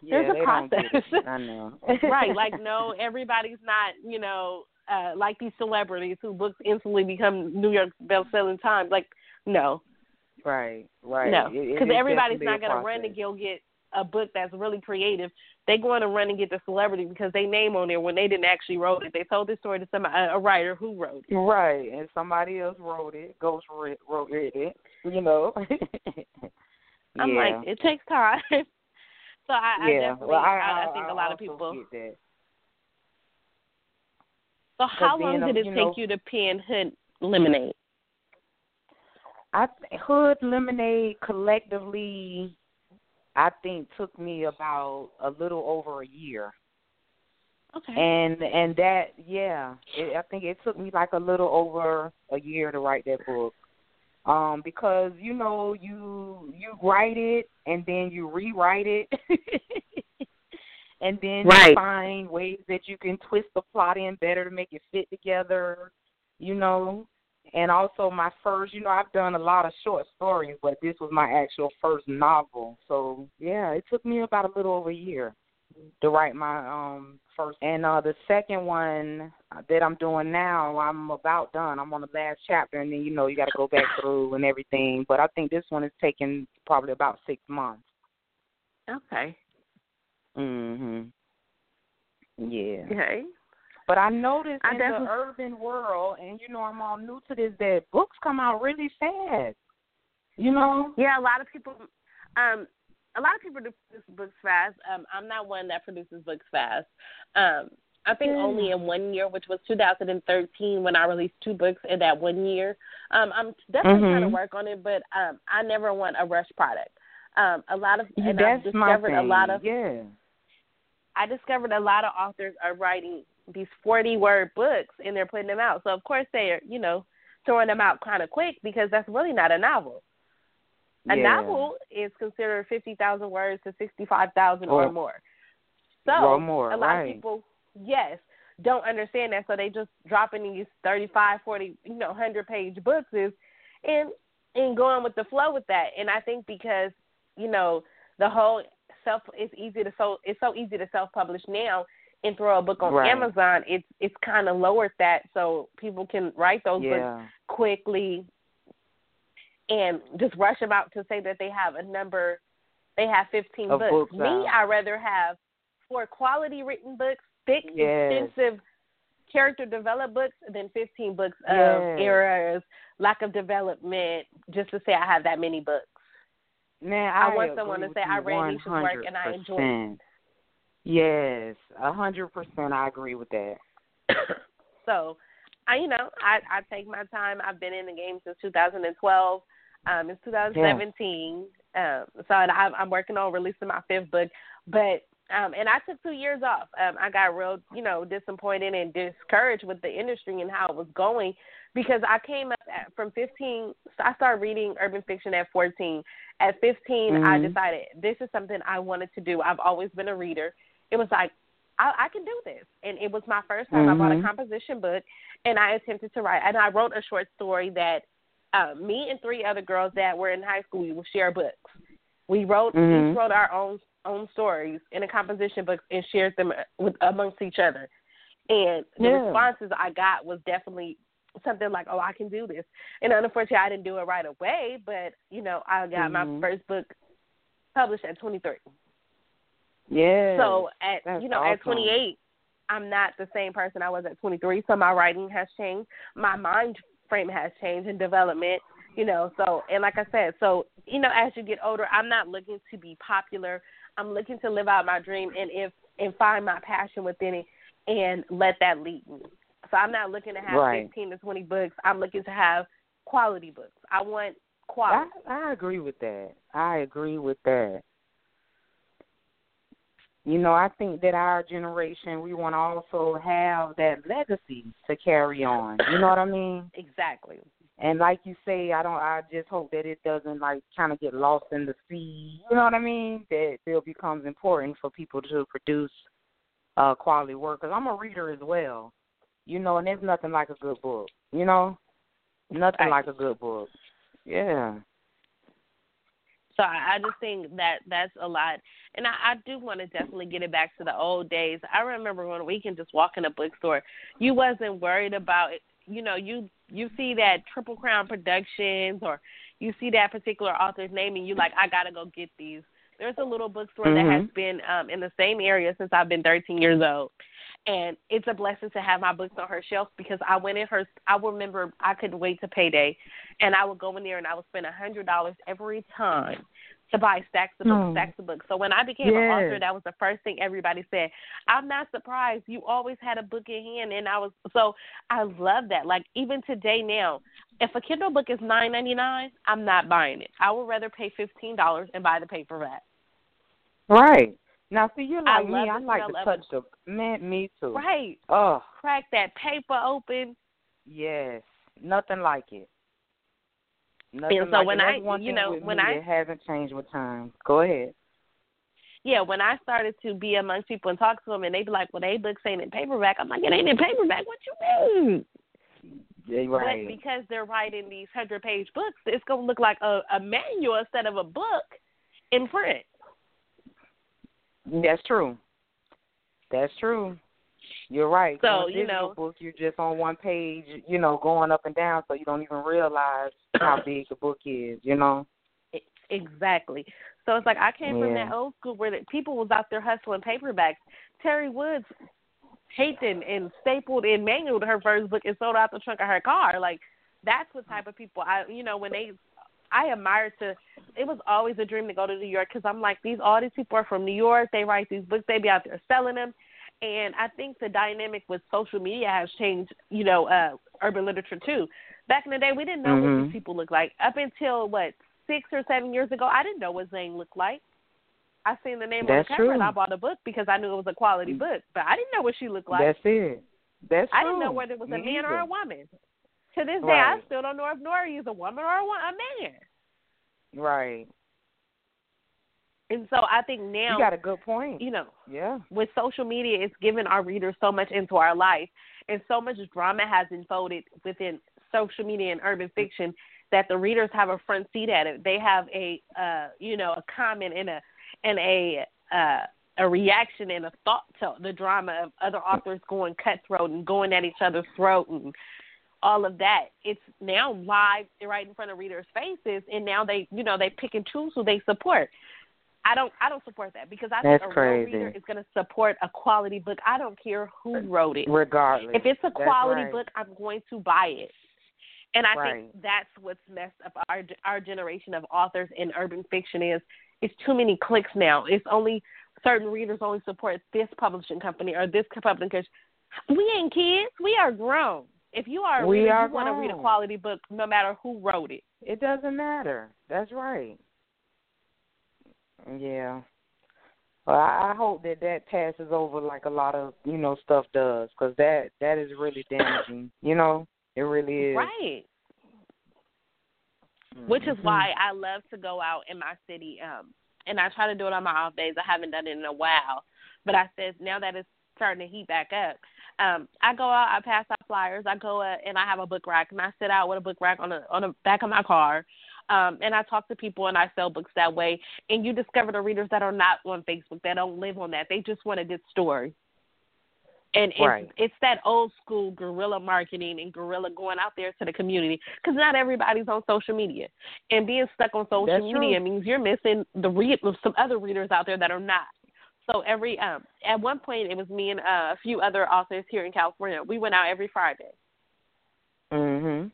Yeah, There's a they don't get it. process. I know. right, like no, everybody's not, you know, uh like these celebrities who books instantly become New York best selling times. Like, no. right, right. No. Because everybody's not gonna run to process. Go a book that's really creative. They going to run and get the celebrity because they name on there when they didn't actually wrote it. They told this story to some a, a writer who wrote it. Right, and somebody else wrote it. Ghost wrote, wrote it. You know. I'm yeah. like, it takes time. so I, I definitely well, I, I, I, think a lot of people. So how long did it you take know- you to pen Hood Lemonade? I Hood Lemonade collectively, I think took me about a little over a year, Okay. and and that yeah, it, I think it took me like a little over a year to write that book, um, because you know you you write it and then you rewrite it. And then Right. you find ways that you can twist the plot in better to make it fit together, you know. And also my first, you know, I've done a lot of short stories, but this was my actual first novel. So yeah, it took me about a little over a year to write my um first. And uh the second one that I'm doing now, I'm about done. I'm on the last chapter, and then you know you got to go back through and everything. But I think this one is taking probably about six months. okay. Mhm. Yeah. Okay. But I noticed I in definitely- the urban world, and you know I'm all new to this, that books come out really fast. You know? Yeah, a lot of people um a lot of people do produce books fast. Um I'm not one that produces books fast. Um I think Yeah. only in one year, which was 2013, when I released two books in that one year. Um, I'm definitely trying to Mhm. work on it, but um, I never want a rush product. Um, a lot of and I've that's my discovered a lot of yeah. I discovered a lot of authors are writing these 40 word books and they're putting them out. So of course they're, you know, throwing them out kind of quick because that's really not a novel. A yeah. novel is considered 50,000 words to 65,000 or Or- more. So or more, a lot right. of people, yes, don't understand that. So they just dropping these 35, 40, you know, 100 page books is, and and going with the flow with that. And I think because you know the whole self it's easy to so it's so easy to self publish now and throw a book on Right. Amazon. It's it's kind of lowered that so people can write those books quickly and just rush them out to say that they have a number they have 15 Of books. books Me, out. I rather have four quality written books, thick, Yes. extensive character developed books than 15 books of errors, lack of development, just to say I have that many books. Man, I, I want someone to say I read Nisha's work and I enjoy it. Yes, a hundred percent. I agree with that. so, I you know I I take my time. I've been in the game since 2012. Um, it's 2017. Yeah. Um, so I'm, I'm working on releasing my fifth book, but um, and I took two years off. Um, I got real, you know, disappointed and discouraged with the industry and how it was going because I came up at, from 15. So I started reading urban fiction at 14. At 15, mm-hmm. I decided this is something I wanted to do. I've always been a reader. It was like I, I can do this, and it was my first time. Mm-hmm. I bought a mm-hmm. composition book, and I attempted to write. And I wrote a short story that uh, me and three other girls that were in high school we would share books. We wrote mm-hmm. each wrote our own own stories in a composition book and shared them with amongst each other. And the yeah. responses I got was definitely something like, "Oh, I can do this." And unfortunately, I didn't do it right away. But you know, I got mm-hmm. my first book published at 23. Yeah. So at That's you know awesome. at 28, I'm not the same person I was at 23. So my writing has changed. My mind frame has changed in development. You know, so and like I said, so you know, as you get older, I'm not looking to be popular. I'm looking to live out my dream and if and find my passion within it and let that lead me. So I'm not looking to have right. 15 to 20 books. I'm looking to have quality books. I want quality. I, I agree with that. I agree with that. You know, I think that our generation, we want to also have that legacy to carry on. You know what I mean? Exactly. And like you say, I don't. I just hope that it doesn't like kind of get lost in the sea. You know what I mean? That still becomes important for people to produce uh quality work. Cause I'm a reader as well. You know, and there's nothing like a good book. You know, nothing like a good book. Yeah. So I, I just think that that's a lot, and I, I do want to definitely get it back to the old days. I remember when we can just walk in a bookstore, you wasn't worried about it. You know, you you see that Triple Crown Productions or you see that particular author's name and you like, I gotta go get these. There's a little bookstore mm-hmm. that has been um in the same area since I've been 13 years old. And it's a blessing to have my books on her shelf because I went in her. I remember I couldn't wait to payday, and I would go in there and I would spend a hundred dollars every time to buy stacks of books, oh. stacks of books. So when I became yes. an author, that was the first thing everybody said. I'm not surprised. You always had a book in hand, and I was so I love that. Like even today now, if a Kindle book is nine ninety nine, I'm not buying it. I would rather pay fifteen dollars and buy the paperback. Right. Now, see, you're like I me. I like to touch the man. Me too. Right. Oh. Crack that paper open. Yes. Nothing like it. Nothing and so like when it. I, you know, when I it hasn't changed with time. Go ahead. Yeah, when I started to be amongst people and talk to them, and they'd be like, "Well, they books ain't in paperback." I'm like, "It ain't in paperback. What you mean?" Yeah, right. But because they're writing these hundred page books, it's gonna look like a, a manual instead of a book in print. That's true. That's true. You're right. So you know, book, you're just on one page, you know, going up and down, so you don't even realize how big the book is. You know. Exactly. So it's like I came yeah. from that old school where the people was out there hustling paperbacks. Teri Woods taped and, and stapled and manualed her first book and sold out the trunk of her car. Like that's the type of people I, you know, when they, I admired to. It was always a dream to go to New York because I'm like these all these people are from New York. They write these books. They be out there selling them. And I think the dynamic with social media has changed, you know, uh, urban literature too. Back in the day, we didn't know mm-hmm. what these people looked like. Up until what six or seven years ago, I didn't know what Zane looked like. I seen the name That's on the cover true. and I bought a book because I knew it was a quality book, but I didn't know what she looked like. That's it. That's I true. didn't know whether it was Me a man either. or a woman. To this day, Right. I still don't know if Noire is a woman or a, a man. Right. And so I think now, You got a good point. you know, Yeah. with social media, it's given our readers so much into our life, and so much drama has unfolded within social media and urban fiction that the readers have a front seat at it. They have a, uh, you know, a comment and a and a uh, a reaction and a thought to the drama of other authors going cutthroat and going at each other's throat and all of that. It's now live right in front of readers' faces, and now they, you know, they pick and choose who they support. I don't I don't support that because I That's think a crazy. real reader is going to support a quality book. I don't care who wrote it. Regardless. If it's a quality right. book, I'm going to buy it. And I right. think that's what's messed up our our generation of authors in urban fiction is it's too many clicks now. It's only certain readers only support this publishing company or this publishing. We ain't kids. We are grown. If you are a reader, you want to read a quality book, no matter who wrote it. It doesn't matter. That's right. Yeah. Well, I hope that that passes over like a lot of you know stuff does, because that that is really damaging. You know, it really is. Right. Which is Mhm. why I love to go out in my city. Um, and I try to do it on my off days. I haven't done it in a while, but I said now that it's starting to heat back up, um, I go out. I pass out flyers. I go uh, and I have a book rack, and I sit out with a book rack on the on the back of my car. Um, and I talk to people and I sell books that way. And you discover the readers that are not on Facebook, that don't live on that. They just want a good story. And it's, it's that old school guerrilla marketing and guerrilla going out there to the community because not everybody's on social media. And being stuck on social That's media true. means you're missing the read some other readers out there that are not. So every um at one point it was me and uh, a few other authors here in California. We went out every Friday. Mhm.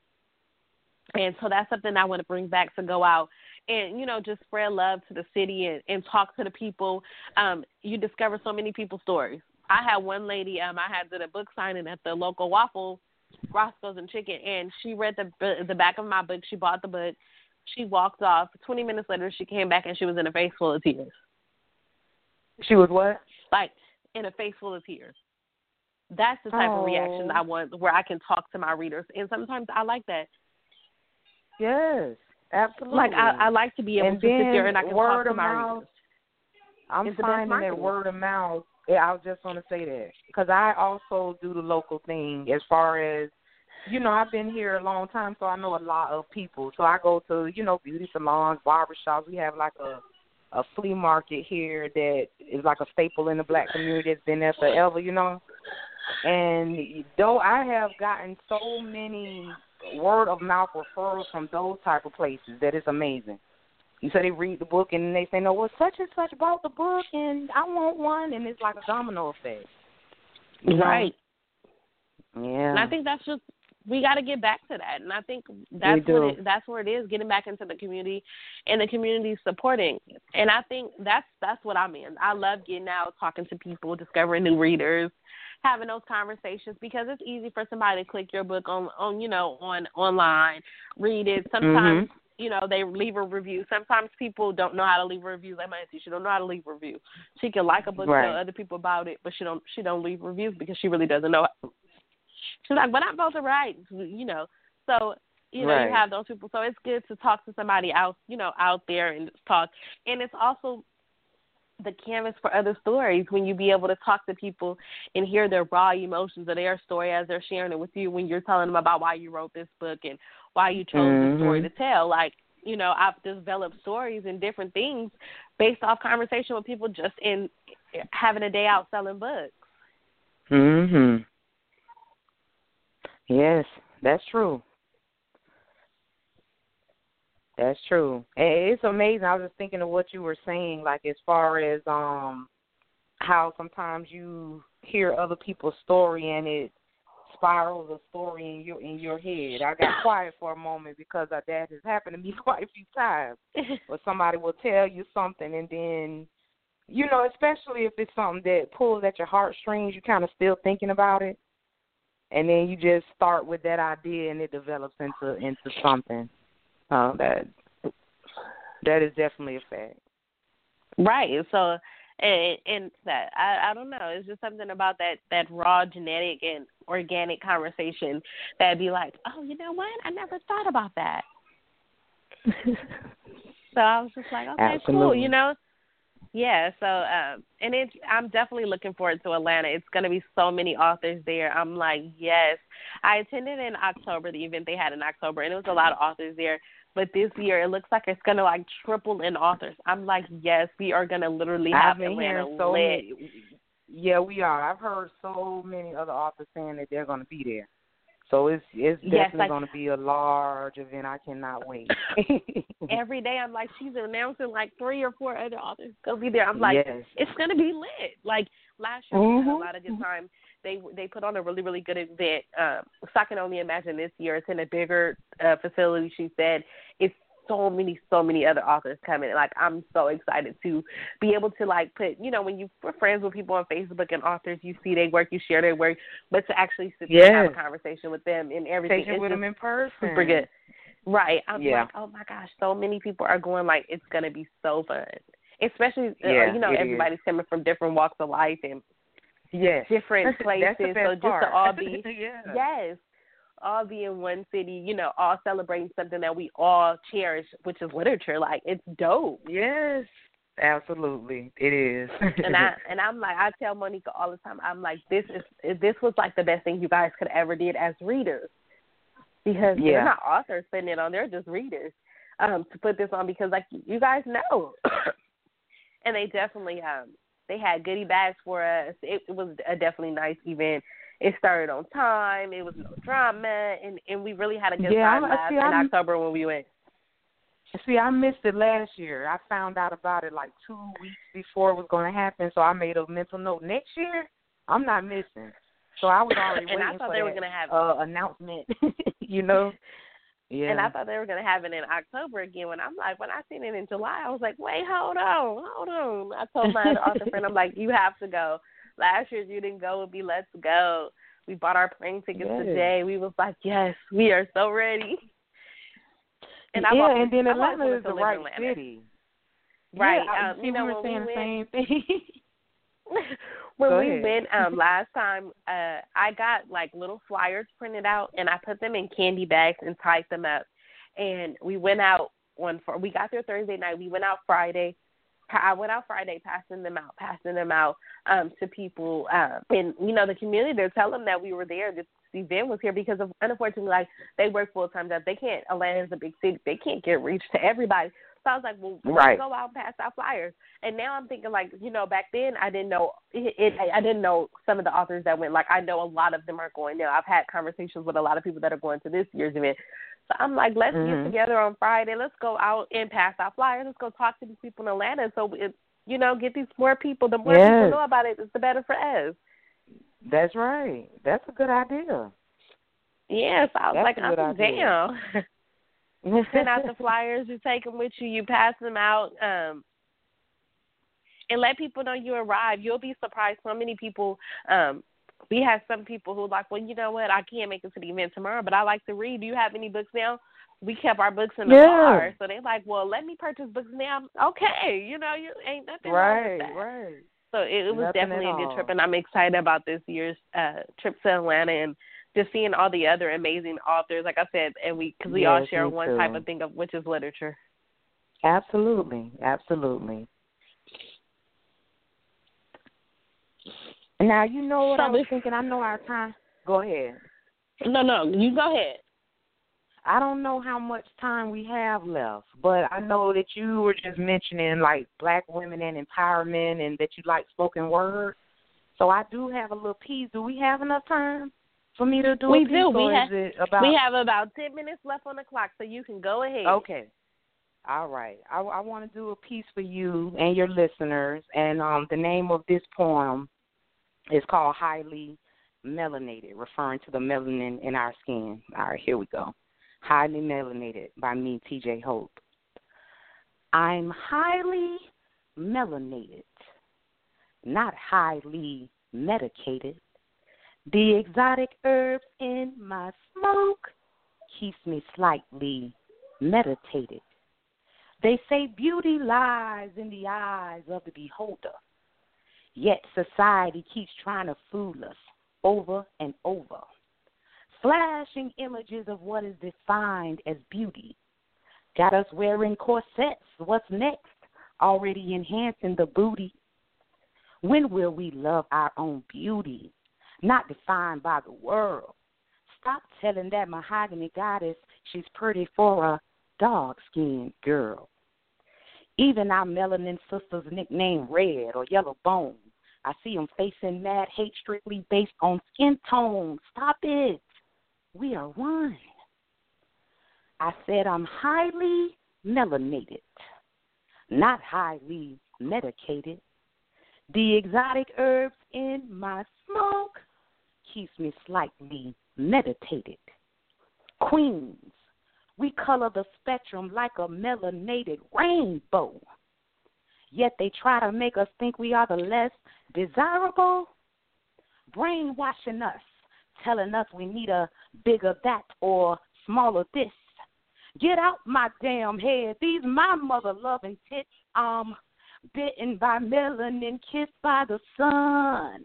And so that's something I want to bring back to go out and, you know, just spread love to the city and, and talk to the people. Um, you discover so many people's stories. I had one lady, um, I had did a book signing at the local waffle, Roscoe's and Chicken, and she read the the back of my book. She bought the book. She walked off. Twenty minutes later, she came back and she was in a face full of tears, She was what? like in a face full of tears. That's the type of reaction Oh. I want, where I can talk to my readers, and sometimes I like that. Yes, absolutely. Like I, I like to be able and to sit there and I can talk to my mouth, readers. I'm It's finding that word of mouth. Yeah, I was just going to say that because I also do the local thing as far as you know. I've been here a long time, so I know a lot of people. So I go to you know beauty salons, barbershops. We have like a a flea market here that is like a staple in the black community that's been there forever. You know, and though I have gotten so many word of mouth referrals from those type of places that it's amazing. You say they read the book and they say, no, well, such and such bought the book and I want one, and it's like a domino effect. Right. Yeah. And I think that's just we got to get back to that. And I think that's what it, that's where it is getting back into the community and the community supporting. And I think that's that's what I'm in. I love getting out, talking to people, discovering new readers, having those conversations because it's easy for somebody to click your book on on you know on online, read it. Sometimes mm-hmm. you know they leave a review. Sometimes people don't know how to leave a review. Like my auntie, she don't know how to leave a review. She can like a book, Right. tell other people about it, but she don't she don't leave reviews because she really doesn't know. She's like, but I'm both write, you know. So you know Right. you have those people. So it's good to talk to somebody else, you know, out there and talk. And it's also the canvas for other stories when you be able to talk to people and hear their raw emotions of their story as they're sharing it with you when you're telling them about why you wrote this book and why you chose the story to tell. Like, you know, I've developed stories and different things based off conversation with people just in having a day out selling books. Mhm. Yes, that's true. That's true. It's amazing. I was just thinking of what you were saying, like as far as um how sometimes you hear other people's story and it spirals a story in your in your head. I got quiet for a moment because that has happened to me quite a few times. Where somebody will tell you something and then you know, especially if it's something that pulls at your heartstrings, you're kind of still thinking about it, and then you just start with that idea, and it develops into into something. Uh, that that is definitely a fact. Right. So and and that I I don't know. It's just something about that that raw genetic and organic conversation that'd be like, oh, you know what? I never thought about that. so I was just like, okay, cool. You know. Yeah. So um, and it's I'm definitely looking forward to Atlanta. It's gonna be so many authors there. I'm like, yes. I attended in October the event they had in October, and it was a lot of authors there. But this year, it looks like it's gonna like triple in authors. I'm like, yes, we are gonna literally have I've been Atlanta so lit. many. Yeah, we are. I've heard so many other authors saying that they're going to be there. So it's it's Yes, definitely like- going to be a large event. I cannot wait. Every day, I'm like, she's announcing like three or four other authors gonna be there. I'm like, yes. it's gonna be lit. Like last year, we had a Mhm. lot of good time they they put on a really really good event. Um, so I can only imagine this year. It's in a bigger uh, facility. She said it's so many so many other authors coming. Like I'm so excited to be able to like put you know when you are friends with people on Facebook and authors, you see their work, you share their work, but to actually sit yes. and have a conversation with them and everything. Take with them in person. Super good. Right. I'm yeah. like, oh my gosh, so many people are going. Like it's gonna be so fun, especially uh, yeah, you know everybody's is. coming from different walks of life and yes. different places. so just part. to all be yeah. yes, all be in one city. You know, all celebrating something that we all cherish, which is literature. Like it's dope. Yes. Absolutely, it is. and I and I'm like I tell Monica all the time. I'm like this is this was like the best thing you guys could ever did as readers because yeah. they're not authors putting it on; they're just readers um, to put this on because, like you guys know, and they definitely um, they had goodie bags for us. It, it was a definitely nice event. It started on time. It was no drama, and and we really had a good yeah, time last see, in I'm, October when we went. See, I missed it last year. I found out about it like two weeks before it was going to happen, so I made a mental note. Next year, I'm not missing. So I was already and waiting I thought for they that, were gonna have uh, announcement. you know. Yeah. And I thought they were gonna have it in October again. When I'm like, when I seen it in July, I was like, wait, hold on, hold on. I told my author friend, I'm like, you have to go. Last year's you didn't go would be Let's go. We bought our plane tickets yes. today. We was like, yes, we are so ready. And yeah, I and then Atlanta Atlanta is the right city. Right. Yeah, um, you know, we were saying we the went, same thing. when Go we ahead. went um last time, uh I got like little flyers printed out and I put them in candy bags and tied them up. And we went out one for we got there Thursday night. We went out Friday. I went out Friday passing them out, passing them out um to people um and you know the community they're telling them that we were there this event was here because of unfortunately like they work full time jobs. They can't Atlanta's a big city. They can't get reach to everybody. So I was like, well, Right. go out and pass out flyers. And now I'm thinking like, you know, back then I didn't know it, it. I didn't know some of the authors that went. Like I know a lot of them are going now. I've had conversations with a lot of people that are going to this year's event. So I'm like, let's Mhm. get together on Friday. Let's go out and pass out flyers. Let's go talk to these people in Atlanta. So it, you know, get these more people. The more Yes. people know about it, it's the better for us. That's right. That's a good idea. Yes, I was That's like, I'm down. send out the flyers, you take them with you, you pass them out, um, and let people know you arrived. You'll be surprised how many people. Um, we have some people who are like, well, you know what, I can't make it to the event tomorrow, but I like to read. Do you have any books now? We kept our books in the Yeah. car, so they're like, well, let me purchase books now. Okay, you know, you ain't nothing wrong right, with that. right. So it, it was Nothing definitely a good trip, and I'm excited about this year's uh, trip to Atlanta and just seeing all the other amazing authors. Like I said, and we because we all share one type of thing of which is literature. Absolutely, absolutely. Now you know what So I was thinking. I know our time. Go ahead. No, no, you go ahead. I don't know how much time we have left, but I know that you were just mentioning like black women and empowerment and that you like spoken word. So I do have a little piece. Do we have enough time for me to do We a piece do. We have- about We have about ten minutes left on the clock, so you can go ahead. Okay. All right. I, I want to do a piece for you and your listeners, and um, the name of this poem is called Highly Melanated, referring to the melanin in our skin. All right, here we go. Highly Melanated by me, TJ Hope. I'm highly melanated, not highly medicated. The exotic herbs in my smoke keeps me slightly meditated. They say beauty lies in the eyes of the beholder. Yet society keeps trying to fool us over and over, flashing images of what is defined as beauty. Got us wearing corsets. What's next? Already enhancing the booty. When will we love our own beauty, not defined by the world? Stop telling that mahogany goddess she's pretty for a dog skinned girl. Even our melanin sisters nicknamed red or yellow bone. I see them facing mad hate strictly based on skin tone. Stop it. We are one. I said I'm highly melanated, not highly medicated. The exotic herbs in my smoke keeps me slightly meditated. Queens, we color the spectrum like a melanated rainbow. Yet they try to make us think we are the less desirable, brainwashing us, telling us we need a bigger that or smaller this. Get out my damn head. These my mother loving tits. Um bitten by melanin, kissed by the sun.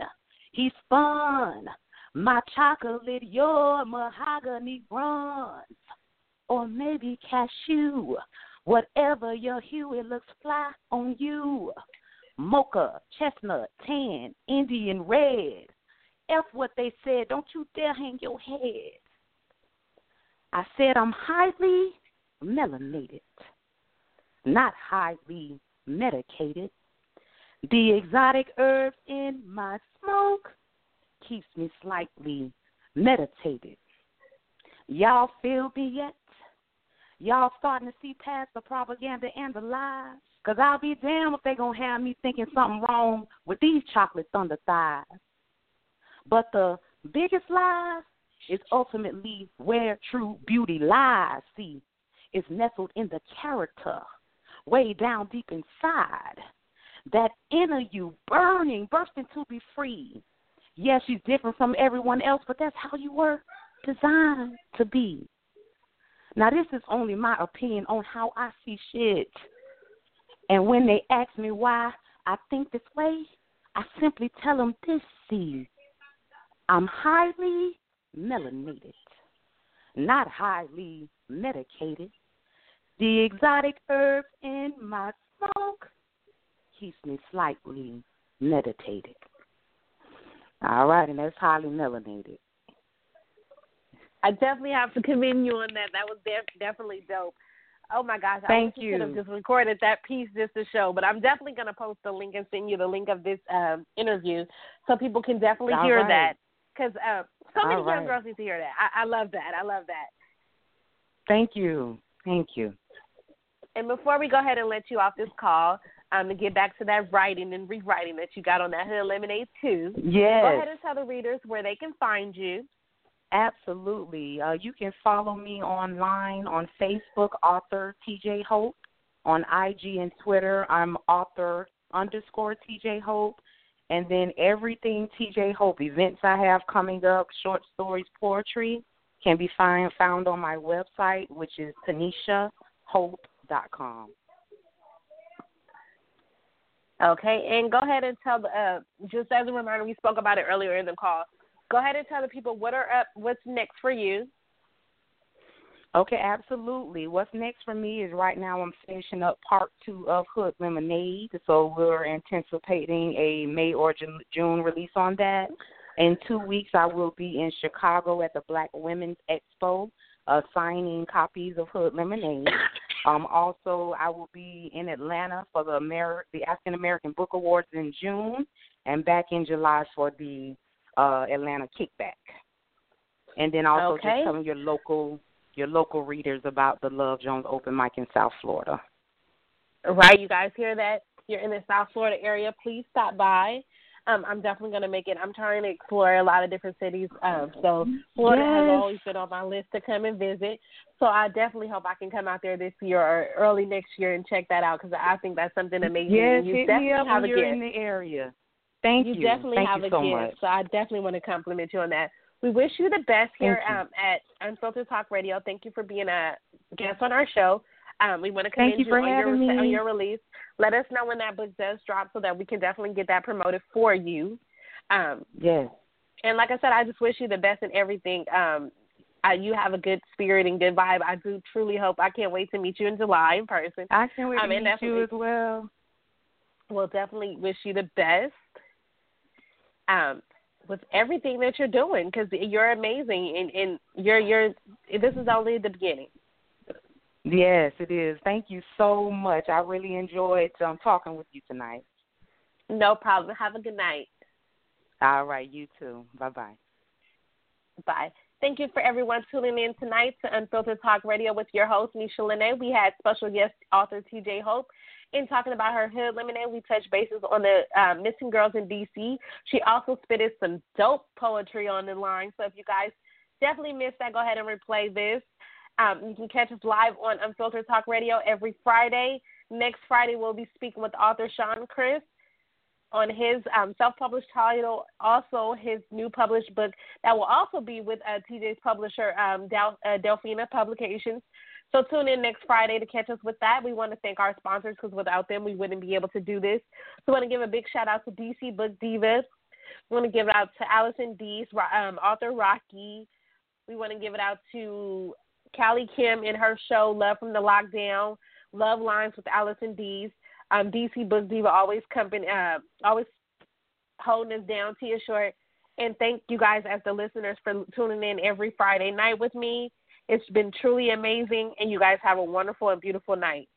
He's fun. My chocolate, your mahogany bronze. Or maybe cashew. Whatever your hue, it looks fly on you. Mocha, chestnut, tan, Indian red. F what they said. Don't you dare hang your head. I said I'm highly melanated, not highly medicated. The exotic herbs in my smoke keeps me slightly meditated. Y'all feel me yet? Y'all starting to see past the propaganda and the lies? Cause I'll be damned if they gonna have me thinking something wrong with these chocolate thunder thighs. But the biggest lie is ultimately where true beauty lies. See, it's nestled in the character, way down deep inside. That inner you burning, bursting to be free. Yes, she's different from everyone else, but that's how you were designed to be. Now, this is only my opinion on how I see shit. And when they ask me why I think this way, I simply tell them this see, I'm highly melanated, not highly medicated. The exotic herbs in my smoke keeps me slightly meditated. All right, and that's highly melanated. I definitely have to commend you on that. That was def- definitely dope. Oh my gosh! Thank I you. could have just recorded that piece just to show, but I'm definitely going to post the link and send you the link of this um, interview so people can definitely All hear right. that. Because uh, so many All young right. girls need to hear that. I, I love that. I love that. Thank you. Thank you. And before we go ahead and let you off this call, um, to get back to that writing and rewriting that you got on that Hood Lemonade too, Yes. go ahead and tell the readers where they can find you. Absolutely. Uh, you can follow me online on Facebook, author TJ Hope. On IG and Twitter, I'm author underscore TJ Hope. And then everything TJ Hope, events I have coming up, short stories, poetry, can be find, found on my website, which is tanishahope.com. Okay, and go ahead and tell the uh, just as a reminder, we spoke about it earlier in the call. Go ahead and tell the people what are up, what's next for you. Okay, absolutely. What's next for me is right now I'm finishing up part two of Hood Lemonade, so we're anticipating a May or June release on that. In two weeks, I will be in Chicago at the Black Women's Expo, uh, signing copies of Hood Lemonade. Um, also, I will be in Atlanta for the Amer- the African American Book Awards in June, and back in July for the uh, Atlanta Kickback. And then also Okay. just telling your local your local readers about the Love Jones Open Mic in South Florida. Right, you guys hear that? You're in the South Florida area. Please stop by. Um, I'm definitely going to make it. I'm trying to explore a lot of different cities. Um, so Florida has always been on my list to come and visit. So I definitely hope I can come out there this year or early next year and check that out because I think that's something amazing. Yes, you hit definitely me up have when you're gift. in the area. Thank you. you. definitely Thank have you a so gift. much. So I definitely want to compliment you on that. We wish you the best here um, at Unfiltered Talk Radio. Thank you for being a guest on our show. Um, we want to Thank commend you for on your me. on your release. Let us know when that book does drop so that we can definitely get that promoted for you. Um, Yes. and like I said, I just wish you the best in everything. Um, I, you have a good spirit and good vibe. I do truly hope. I can't wait to meet you in July in person. I can't wait I to meet you as well. We'll definitely wish you the best. Um, with everything that you're doing, because you're amazing, and, and you're you're. This is only the beginning. Yes, it is. Thank you so much. I really enjoyed um, talking with you tonight. No problem. Have a good night. All right, you too. Bye bye bye. Thank you for everyone tuning in tonight to Unfiltered Talk Radio with your host, Nisha Lene. We had special guest author TJ Hope. In talking about her Hood Lemonade, we touched bases on the uh, missing girls in D.C. She also spitted some dope poetry on the line. So if you guys definitely missed that, go ahead and replay this. Um, you can catch us live on Unfiltered Talk Radio every Friday. Next Friday, we'll be speaking with author Sean Chris on his um, self-published title, also his new published book that will also be with uh, TJ's publisher, um, Del- uh, Delphine Publications. So tune in next Friday to catch us with that. We want to thank our sponsors because without them we wouldn't be able to do this. So we want to give a big shout out to DC Book Divas. We want to give it out to Allyson Dees, um, author Rocky. We want to give it out to Callie Kim in her show Love from the Lockdown, Love Lines with Allyson Dees. Um, DC Book Diva always company, uh, always holding us down. Tia Short, and thank you guys as the listeners for tuning in every Friday night with me. It's been truly amazing, and you guys have a wonderful and beautiful night.